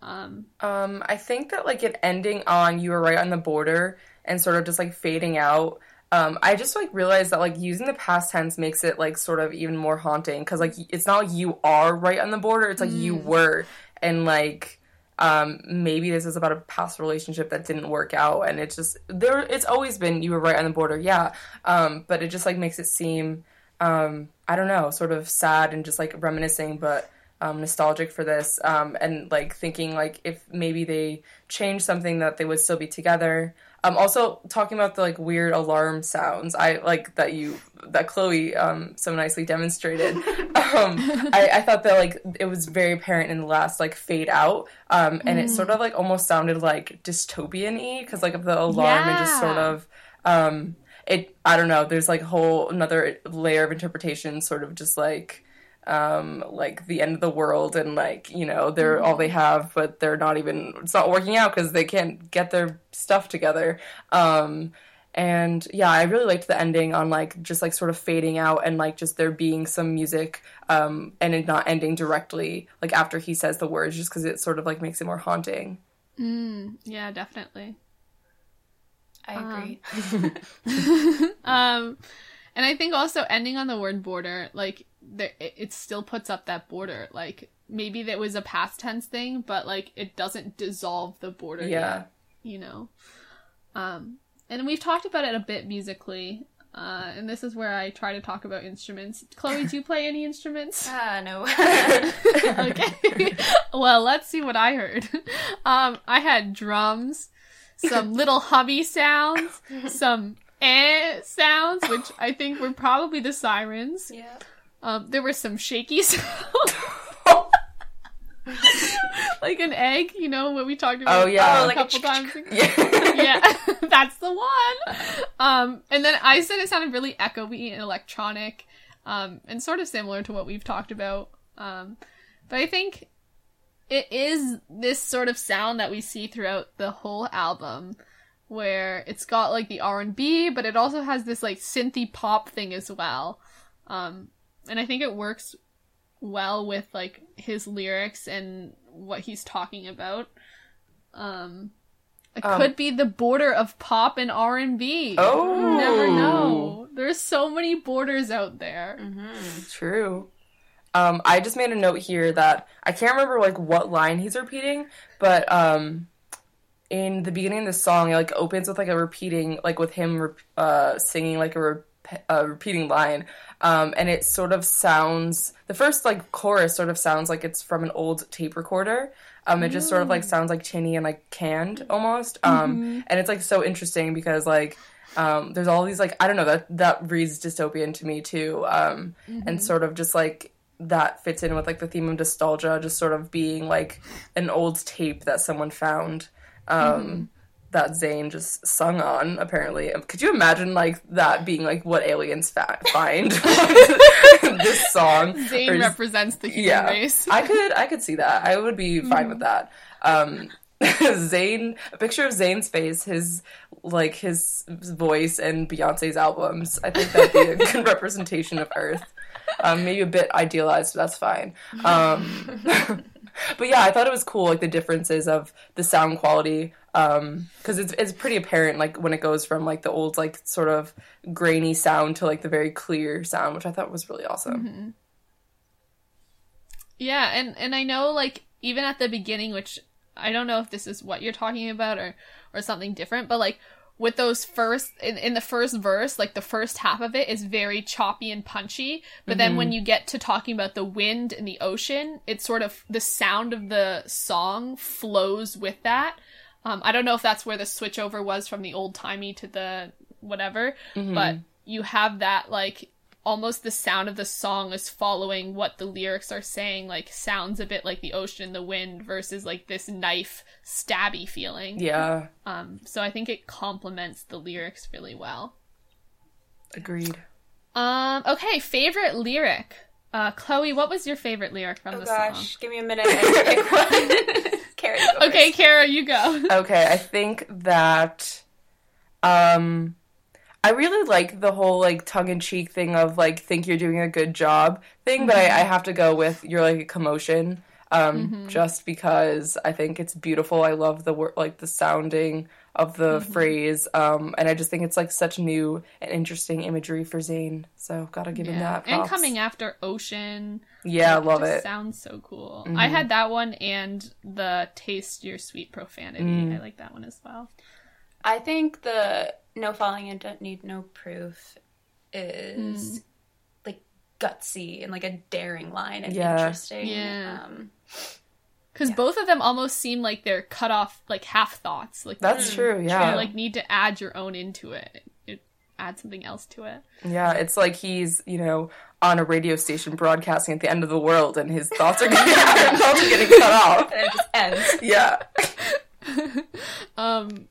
Um, Um, I think that like it ending on "You were right on the border." and sort of just like fading out. Um, I just like realized that like using the past tense makes it like sort of even more haunting because like it's not like you are right on the border; it's like you were, and like um, maybe this is about a past relationship that didn't work out, and it's just there. It's always been you were right on the border, yeah, um, but it just like makes it seem um, I don't know, sort of sad and just like reminiscing, but um, nostalgic for this, um, and like thinking like if maybe they changed something that they would still be together. Um, also talking about the like weird alarm sounds, I like that you that Chloe um, so nicely demonstrated. um, I, I thought that like it was very apparent in the last like fade out, um, and it sort of like almost sounded like dystopian y because like of the alarm and just sort of um, it. I don't know. There's like a whole another layer of interpretation, sort of just like um like the end of the world and like you know they're all they have but they're not even it's not working out because they can't get their stuff together um and yeah i really liked the ending on like just like sort of fading out and like just there being some music um and it not ending directly like after he says the words just because it sort of like makes it more haunting Yeah, definitely. I agree. Um, and I think also ending on the word border, like there, it, it still puts up that border. Like maybe that was a past tense thing, but like it doesn't dissolve the border. yeah yet, you know. Um, and we've talked about it a bit musically. Uh, and this is where I try to talk about instruments. Chloe, do you play any instruments? Ah, no. okay. well, let's see what I heard. Um, I had drums, some little hubby sounds, some eh sounds, which I think were probably the sirens. yeah. Um, there were some shaky sounds. like an egg, you know what we talked about Oh, yeah. a Oh, like a couple times ago. yeah yeah, that's the one. Um, and then I said it sounded really echoey and electronic, um, and sort of similar to what we've talked about. Um, but I think it is this sort of sound that we see throughout the whole album, where it's got like the R and B, but it also has this like synthy pop thing as well. Um, and I think it works well with like his lyrics and what he's talking about. Um, it Um, could be the border of pop and R and B. Oh. you never know. There's so many borders out there. True. Um, I just made a note here that I can't remember like what line he's repeating, but um, in the beginning of the song, it like opens with like a repeating, like with him rep- uh, singing like a, rep- a repeating line, um, and it sort of sounds. The first like chorus sort of sounds like it's from an old tape recorder. Um, it just sort of like sounds like tinny and like canned almost. Um, and it's like so interesting because like um, there's all these like I don't know that that reads dystopian to me too, um, and sort of just like that fits in with like the theme of nostalgia, just sort of being like an old tape that someone found um, that Zayn just sung on. Apparently, Um, could you imagine like that being like what aliens fa- find this song? Zayn just- represents the human yeah, race. I could I could see that. I would be fine with that. Um, Zayn, a picture of Zayn's face, his like his voice, and Beyonce's albums. I think that'd be a good representation of Earth. Um, maybe a bit idealized, but that's fine. Um, but yeah, I thought it was cool, like the differences of the sound quality, because it's it's pretty apparent, like when it goes from like the old like sort of grainy sound to like the very clear sound, which I thought was really awesome. Yeah, and and I know like even at the beginning, which I don't know if this is what you're talking about or or something different, but like with those first in, in the first verse, like the first half of it is very choppy and punchy, but then when you get to talking about the wind and the ocean, it's sort of the sound of the song flows with that. Um, I don't know if that's where the switchover was from the old timey to the whatever, but you have that like almost the sound of the song is following what the lyrics are saying like sounds a bit like the ocean the wind versus like this knife stabby feeling Yeah, um so i think it complements the lyrics really well agreed. um okay favorite lyric uh chloe what was your favorite lyric from the song? Oh the gosh, give me a minute. I have to pick one. Carrie, go song okay first. kara you go Okay, I think that um I really like the whole like tongue in cheek thing of like think you're doing a good job thing, but I, I have to go with you're like a commotion. Um, just because I think it's beautiful. I love the word like the sounding of the Mm-hmm. phrase. Um, and I just think it's like such new and interesting imagery for Zayn. So gotta give him that. and coming after Ocean. Yeah, I love it. Mm-hmm. Sounds so cool. I had that one and the Taste Your Sweet Profanity. Mm. I like that one as well. I think the no falling in don't need no proof is Hmm. like gutsy and like a daring line and Yeah. interesting. Yeah. Um, Because both of them almost seem like they're cut off, like half thoughts. Like That's true. you Yeah, like need to add your own into it. It add something else to it. yeah. It's like he's you know on a radio station broadcasting at the end of the world, and his thoughts are getting, his thoughts are getting cut off. and it just ends. Yeah. Um.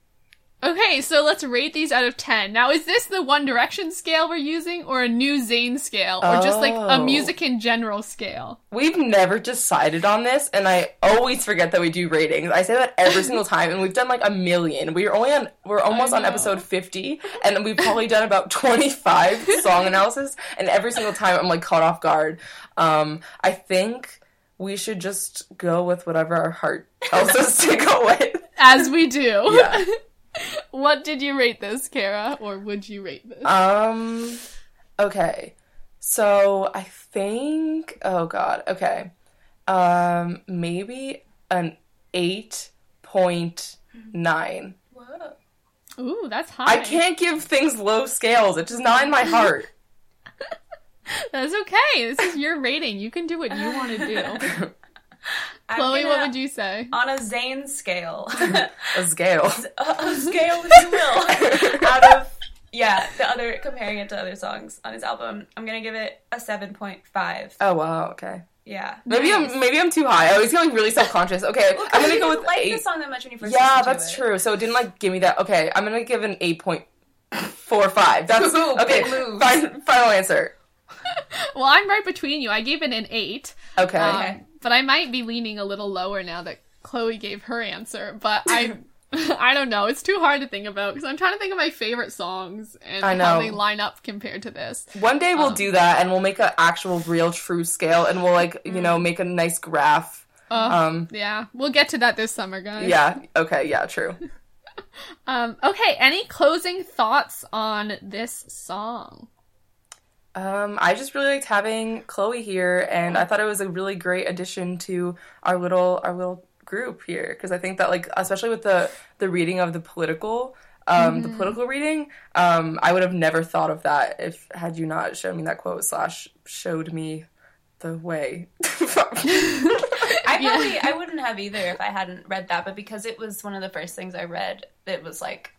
Okay, so let's rate these out of ten. Now, is this the One Direction scale we're using, or a new Zayn scale, or just like a Oh. music in general scale? We've never decided on this, and I always forget that we do ratings. I say that every single time, and we've done like a million. We're only on, we're almost on episode fifty, and we've probably done about twenty five song analysis, and every single time I'm like caught off guard. Um, I think we should just go with whatever our heart tells us to go with. As we do. Yeah. what did you rate this, Kara, or would you rate this? Um, okay, so I think, oh god, okay, um, maybe an eight point nine. Whoa. Ooh, that's high. I can't give things low scales. It's just not in my heart. That's okay. This is your rating. You can do what you want to do. I'm Chloe, what gonna- would you say? on a Zayn scale, A scale. a, a scale if you will, out of yeah the other comparing it to other songs on his album, I'm gonna give it a seven point five. Oh wow, okay. Yeah, Maybe Nice. I'm maybe I'm too high. I always get like really self conscious. Okay, I'm gonna you go didn't with like eight. the song that much when you first. Yeah, listened to that's it. true. So it didn't like give me that. Okay, I'm gonna give an eight point four five. That's Ooh, okay. big moves. Fine, final answer. Well, I'm right between you. I gave it an eight. Okay. Um, but I might be leaning a little lower now that Chloe gave her answer. But I, I don't know. It's too hard to think about because I'm trying to think of my favorite songs and I how they line up compared to this. One day we'll Um, do that, and we'll make an actual, real, true scale, and we'll like you know make a nice graph. Uh, Um. yeah, we'll get to that this summer, guys. Yeah. Okay. Yeah. True. Um. Okay. Any closing thoughts on this song? Um, I just really liked having Chloe here, and I thought it was a really great addition to our little our little group here because I think that like especially with the the reading of the political um the political reading um I would have never thought of that if had you not shown me that quote slash showed me the way. I Yeah. probably I wouldn't have either if I hadn't read that, but because it was one of the first things I read, it was like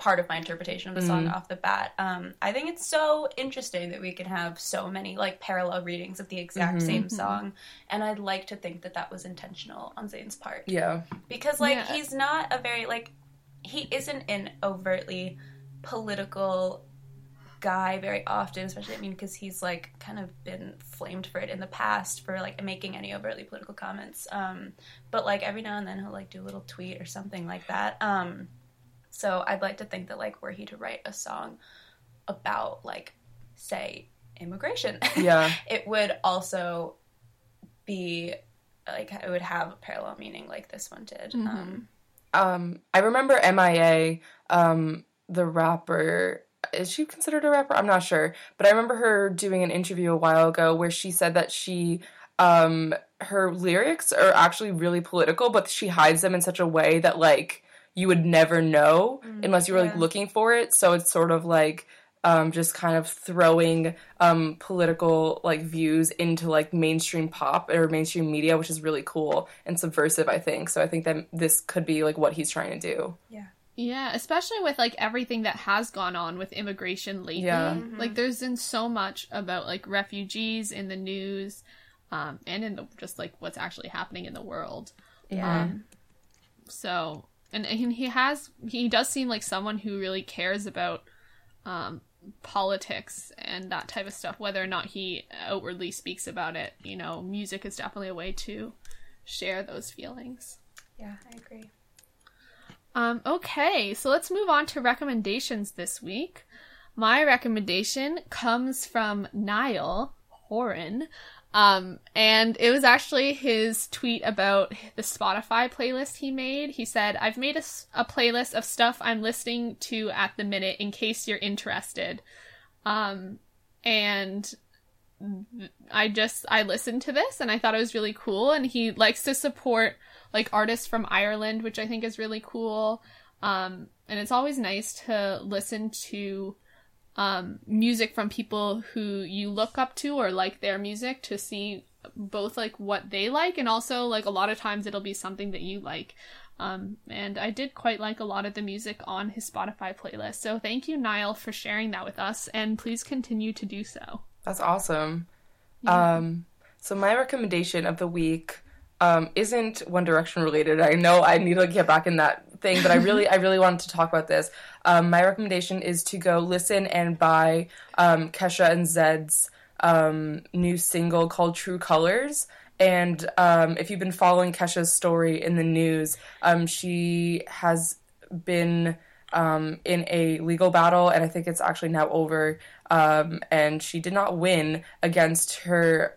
part of my interpretation of the song off the bat. Um, I think it's so interesting that we can have so many like parallel readings of the exact same song, and I'd like to think that that was intentional on Zayn's part yeah. because like Yeah. he's not a very like he isn't an overtly political guy very often especially i mean because he's like kind of been flamed for it in the past for like making any overtly political comments um but like every now and then he'll like do a little tweet or something like that um so i'd like to think that like were he to write a song about like say immigration Yeah. it would also be like it would have a parallel meaning like this one did um Um, I remember MIA, um, the rapper. Is she considered a rapper? I'm not sure, but I remember her doing an interview a while ago where she said that she, um, her lyrics are actually really political, but she hides them in such a way that like you would never know unless you were like yeah. looking for it. So it's sort of like um, just kind of throwing um, political like views into like mainstream pop or mainstream media, which is really cool and subversive. I think so. I think that this could be like what he's trying to do. Yeah, Yeah, especially with like everything that has gone on with immigration lately. Yeah. Like there's been so much about like refugees in the news, um, and in the just like what's actually happening in the world. yeah Um, so and, and he has he does seem like someone who really cares about um politics and that type of stuff whether or not he outwardly speaks about it you know music is definitely a way to share those feelings yeah i agree um, okay, so let's move on to recommendations this week. My recommendation comes from Niall Horan. Um, and it was actually his tweet about the Spotify playlist he made. He said, I've made a, a playlist of stuff I'm listening to at the minute in case you're interested. Um, and I just, I listened to this and I thought it was really cool. And he likes to support like artists from Ireland, which I think is really cool. Um, and it's always nice to listen to um, music from people who you look up to or like their music to see both like what they like and also like a lot of times it'll be something that you like. Um, and I did quite like a lot of the music on his Spotify playlist. So thank you, Niall, for sharing that with us, and please continue to do so. That's awesome. Yeah. Um, so my recommendation of the week um, isn't One Direction related. I know I need to get back in that thing, but I really, I really wanted to talk about this. Um, my recommendation is to go listen and buy um, Kesha and Zedd's um, new single called True Colors. And um, if you've been following Kesha's story in the news, um, she has been um, in a legal battle, and I think it's actually now over. And she did not win against her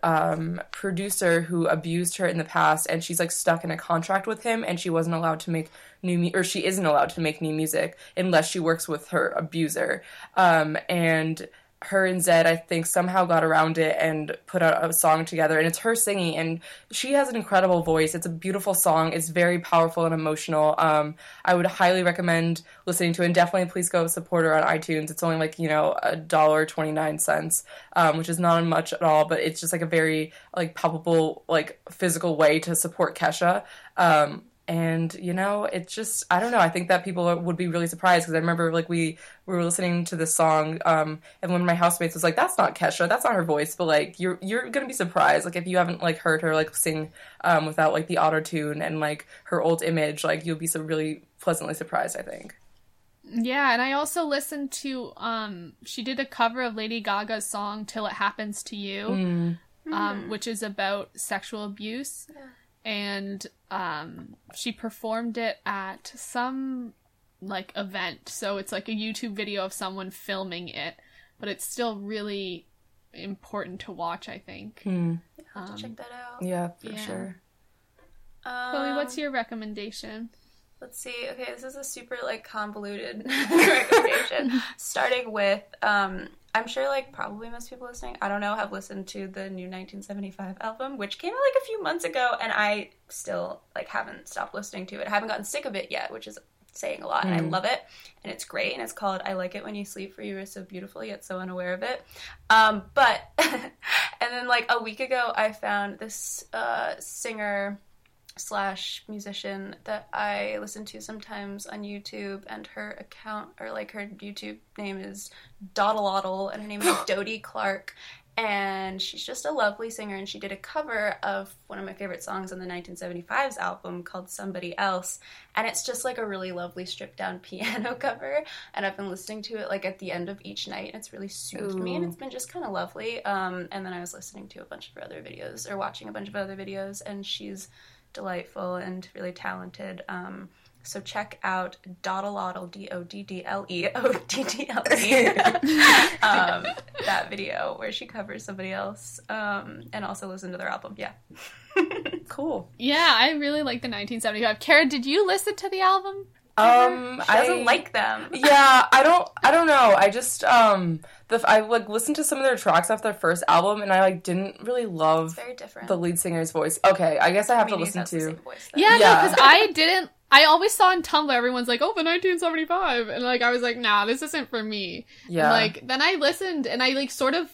producer who abused her in the past, and she's like stuck in a contract with him, and she wasn't allowed to make new mu- or she isn't allowed to make new music unless she works with her abuser. Um, and her and Zedd, I think, somehow got around it and put out a song together. And it's her singing, and she has an incredible voice. It's a beautiful song. It's very powerful and emotional. Um, I would highly recommend listening to it. And definitely, please go support her on iTunes. It's only like you know a dollar twenty nine cents, um, which is not much at all, but it's just like a very like palpable, like physical way to support Kesha. Um, and you know it's just i don't know i think that people would be really surprised because i remember like we, we were listening to this song um and one of my housemates was like that's not kesha that's not her voice but like you're you're gonna be surprised like if you haven't like heard her like sing um without like the auto tune and like her old image like you'll be so really pleasantly surprised i think yeah, and I also listened to um she did a cover of Lady Gaga's song Till It Happens to You, mm. um, which is about sexual abuse. Yeah and um, she performed it at some like event. So it's like a YouTube video of someone filming it, but it's still really important to watch. I think. Hmm. Um, check that out. Yeah, for yeah. sure. Um, Chloe, what's your recommendation? Let's see. Okay, this is a super like convoluted recommendation. Starting with um, I'm sure like probably most people listening, I don't know, have listened to the new 1975 album, which came out like a few months ago, and I still like haven't stopped listening to it. I haven't gotten sick of it yet, which is saying a lot, mm. and I hmm. love it, and it's great, and it's called "I Like It When You Sleep, for You Are So Beautiful Yet So Unaware of It." Um, but and then like a week ago, I found this uh, singer slash musician that I listen to sometimes on YouTube, and her account or like her YouTube name is Dawdle and her name is Dodie Clark. And she's just a lovely singer, and she did a cover of one of my favorite songs on the 1975's album called Somebody Else. And it's just like a really lovely stripped down piano cover. And I've been listening to it like at the end of each night, and it's really soothed Ooh. me, and it's been just kind of lovely. Um, and then I was listening to a bunch of her other videos, or watching a bunch of other videos, and she's delightful and really talented. Um, so check out Doddleoddle, D O D D L E O D D L E, um, that video where she covers somebody else, um, and also listen to their album. Yeah. cool. Yeah, I really like the 1975. Kara, did you listen to the album? Um, she doesn't I, like them. yeah, I don't. I don't know. I just um, the I like listened to some of their tracks off their first album, and I like didn't really love very different. the lead singer's voice. Okay, I guess I have to listen to. Voice, yeah, yeah, because I didn't. I always saw on Tumblr everyone's like, "Oh, the 1975," and like I was like, "Nah, this isn't for me." Yeah. And, like then I listened, and I like sort of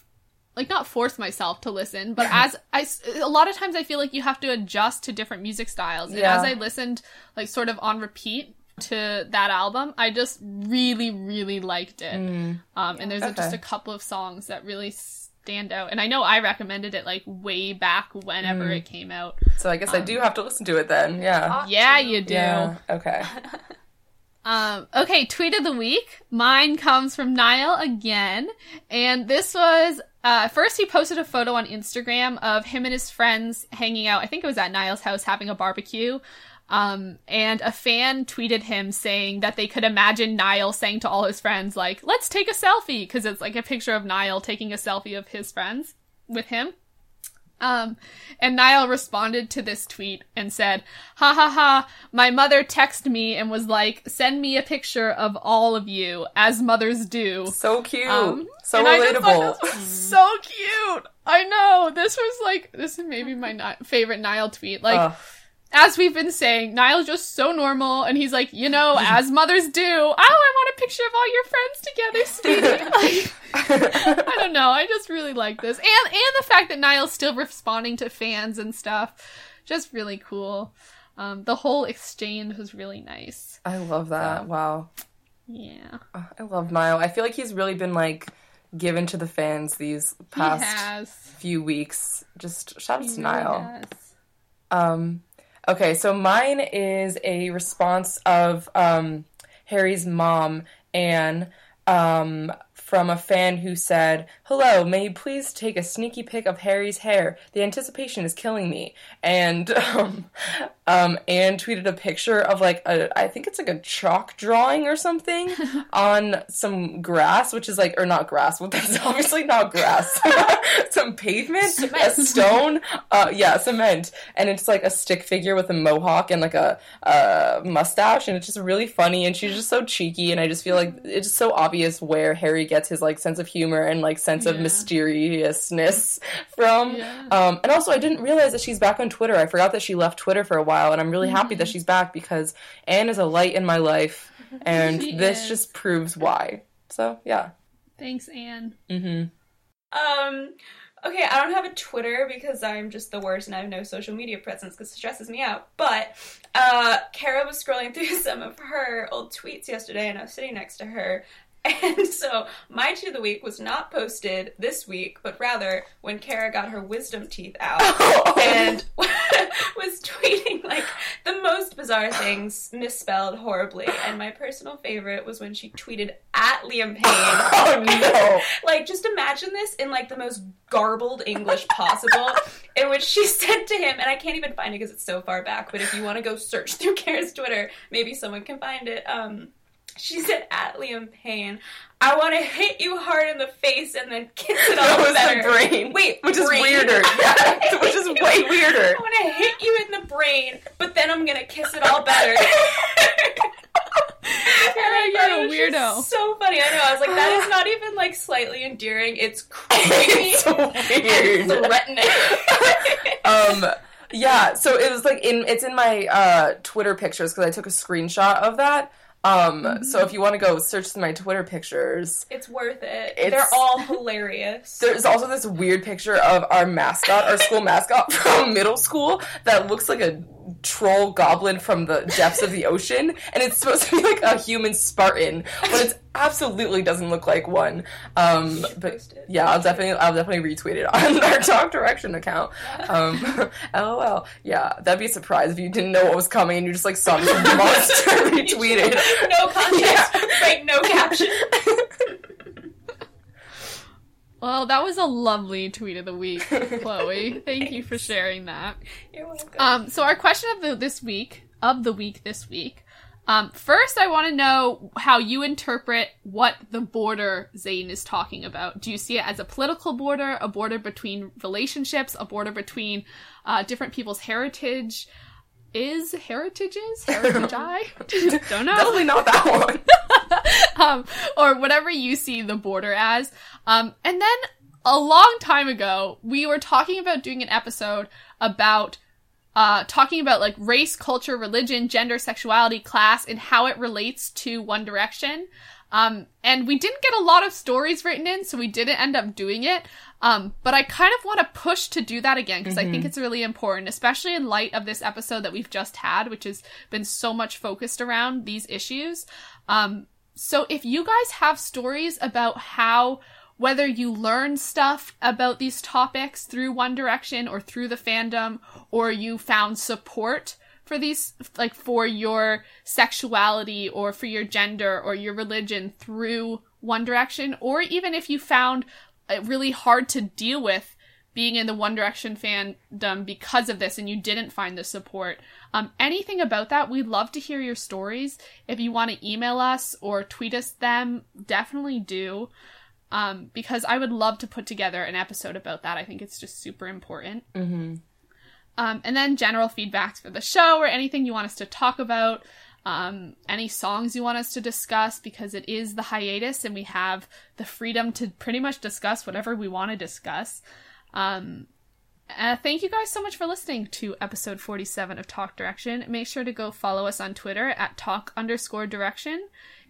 like not force myself to listen, but as I a lot of times I feel like you have to adjust to different music styles. And yeah. as I listened like sort of on repeat, to that album. I just really, really liked it. Mm. Um, and there's okay. just a couple of songs that really stand out. And I know I recommended it like way back whenever mm. it came out. So I guess um, I do have to listen to it then. Yeah. Yeah, you do. Yeah. Okay. Um, okay, tweet of the week. Mine comes from Niall again. And this was, uh, first he posted a photo on Instagram of him and his friends hanging out. I think it was at Niall's house having a barbecue. Um, and a fan tweeted him saying that they could imagine Niall saying to all his friends, like, let's take a selfie, because it's like a picture of Niall taking a selfie of his friends. with him. Um, and Niall responded to this tweet and said, ha ha ha, my mother texted me and was like, send me a picture of all of you, as mothers do. So cute. Um, so and I just thought relatable. so cute. I know. This was like, this is maybe my Ni- favorite Niall tweet. Like, Ugh. As we've been saying, Niall's just so normal, and he's like, you know, as mothers do. Oh, I want a picture of all your friends together, sweetie. like, I don't know. I just really like this, and and the fact that Niall's still responding to fans and stuff, just really cool. Um, the whole exchange was really nice. I love that. So- Wow. Yeah, I love Niall. I feel like he's really been like given to the fans these past few weeks. Just shout out to Niall. has. Um, okay, so mine is a response of um, Harry's mom, Anne, um, from a fan who said, Hello, may you please take a sneaky pic of Harry's hair? The anticipation is killing me. And um, um, Anne tweeted a picture of like a, I think it's like a chalk drawing or something on some grass, which is like, or not grass, well, that's obviously not grass, some pavement, a stone, uh, yeah, cement, and it's like a stick figure with a mohawk and like a, a mustache, and it's just really funny, and she's just so cheeky, and I just feel like it's just so obvious where Harry gets his like sense of humor and like sense of mysteriousness from. Yeah. Um, and also, I didn't realize that she's back on Twitter. I forgot that she left Twitter for a while, and I'm really happy Mm-hmm. that she's back because Anne is a light in my life, and this is. just proves why. So yeah. Thanks, Anne. hmm Um, okay, I don't have a Twitter because I'm just the worst and I have no social media presence because it stresses me out. But uh, Kara was scrolling through some of her old tweets yesterday and I was sitting next to her. And so my tweet of the week was not posted this week, but rather when Kara got her wisdom teeth out and was tweeting like the most bizarre things misspelled horribly. And my personal favorite was when she tweeted at Liam Payne Oh no! like just imagine this in like the most garbled english possible in which she said to him and i can't even find it because it's so far back but if you want to go search through kara's twitter maybe someone can find it um she said at liam payne i want to hit you hard in the face and then kiss it That all was better the brain. wait which is weirder. Yeah, which is way weirder. i want to hit you in the brain but then i'm gonna kiss it all better And I You're a weirdo. So funny. I know. I was like, that is not even like slightly endearing. It's creepy. it's so weird. threatening. um yeah so it was like in it's in my uh twitter pictures because i took a screenshot of that um so if you want to go search my twitter pictures it's worth it. It's- They're all hilarious. there's also this weird picture of our mascot our school mascot from middle school that looks like a troll goblin from the depths of the ocean and it's supposed to be like a human spartan but it absolutely doesn't look like one um but yeah i'll definitely i'll definitely retweet it on our talk direction account um lol yeah that'd be a surprise if you didn't know what was coming and you just like saw this monster retweeted no context. Yeah. Right, no caption. Well, that was a lovely tweet of the week, Chloe. Thank you for sharing that. You're welcome. Um, so our question of the this week of the week this week. Um, first, I want to know how you interpret what the border Zayn is talking about. Do you see it as a political border, a border between relationships, a border between uh, different people's heritage? Is heritages heritage? I don't know definitely not that one um, or whatever you see the border as. Um, and then a long time ago, we were talking about doing an episode about uh, talking about like race, culture, religion, gender, sexuality, class, and how it relates to One Direction. Um, and we didn't get a lot of stories written in, so we didn't end up doing it. Um, but I kind of want to push to do that again because I think it's really important, especially in light of this episode that we've just had, which has been so much focused around these issues. Um, so if you guys have stories about how whether you learn stuff about these topics through One Direction or through the fandom, or you found support for these, like for your sexuality or for your gender or your religion through One Direction, or even if you found it really hard to deal with being in the One Direction fandom because of this and you didn't find the support. Um, anything about that, we'd love to hear your stories. If you want to email us or tweet us them, definitely do. um, because I would love to put together an episode about that. I think it's just super important. Mm-hmm. Um, and then general feedbacks for the show or anything you want us to talk about. Um, any songs you want us to discuss because it is the hiatus and we have the freedom to pretty much discuss whatever we want to discuss. Um, uh, thank you guys so much for listening to episode 47 of Talk Direction. Make sure to go follow us on Twitter at talk underscore direction.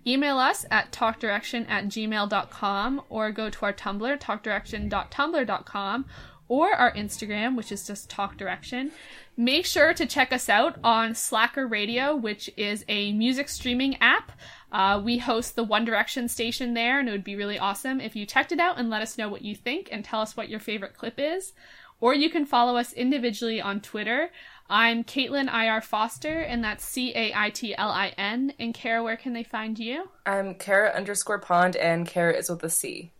Email us at talkdirection at gmail.com or go to our Tumblr, talkdirection.tumblr.com, or our Instagram, which is just Talk Direction. Make sure to check us out on Slacker Radio, which is a music streaming app. Uh, we host the One Direction station there, and it would be really awesome if you checked it out and let us know what you think and tell us what your favorite clip is. Or you can follow us individually on Twitter. I'm Caitlin IR Foster, and that's C A I T L I N. And Kara, where can they find you? I'm Kara underscore pond, and Kara is with a C.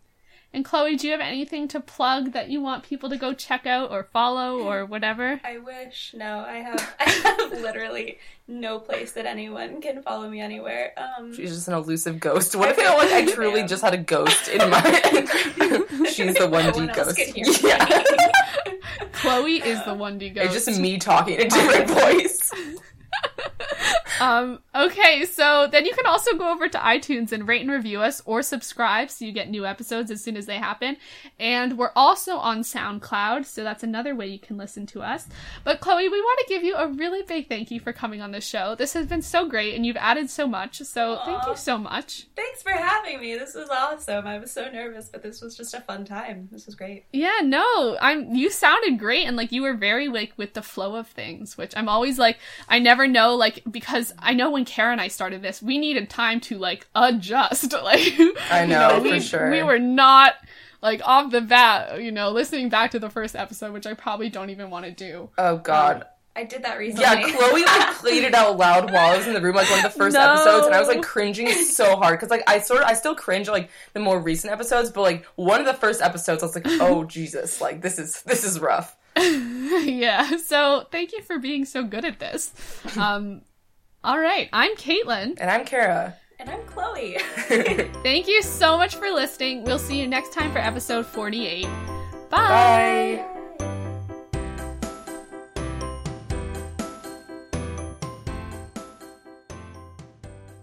And Chloe, do you have anything to plug that you want people to go check out or follow or whatever? I wish. No, I have. I have literally no place that anyone can follow me anywhere. Um, She's just an elusive ghost. What if I feel like I truly just had a ghost in my? She's the one D one else ghost. can hear Yeah, Chloe is the one D ghost. it's just me talking in a different voice. Um, okay, so then you can also go over to iTunes and rate and review us or subscribe so you get new episodes as soon as they happen. And we're also on SoundCloud, so that's another way you can listen to us. But Chloe, we want to give you a really big thank you for coming on the show. This has been so great and you've added so much, so thank you so much. Thanks for having me. This was awesome. I was so nervous, but this was just a fun time. This was great. Yeah, no, I'm you sounded great and like you were very like with the flow of things, which I'm always like I never know like because I know when Kara and I started this, we needed time to like adjust. Like I you know, for we, sure. We were not like off the bat, you know, listening back to the first episode, which I probably don't even want to do. Oh God. Um, I did that recently. Yeah, Chloe like played it out loud while I was in the room, like one of the first No. episodes, and I was like cringing so hard because like I sort of I still cringe like the more recent episodes, but like one of the first episodes, I was like, oh Jesus, like this is this is rough. yeah. So thank you for being so good at this. Um all right, I'm Caitlin. And I'm Kara. and I'm Chloe. Thank you so much for listening. We'll see you next time for episode 48. Bye. Bye.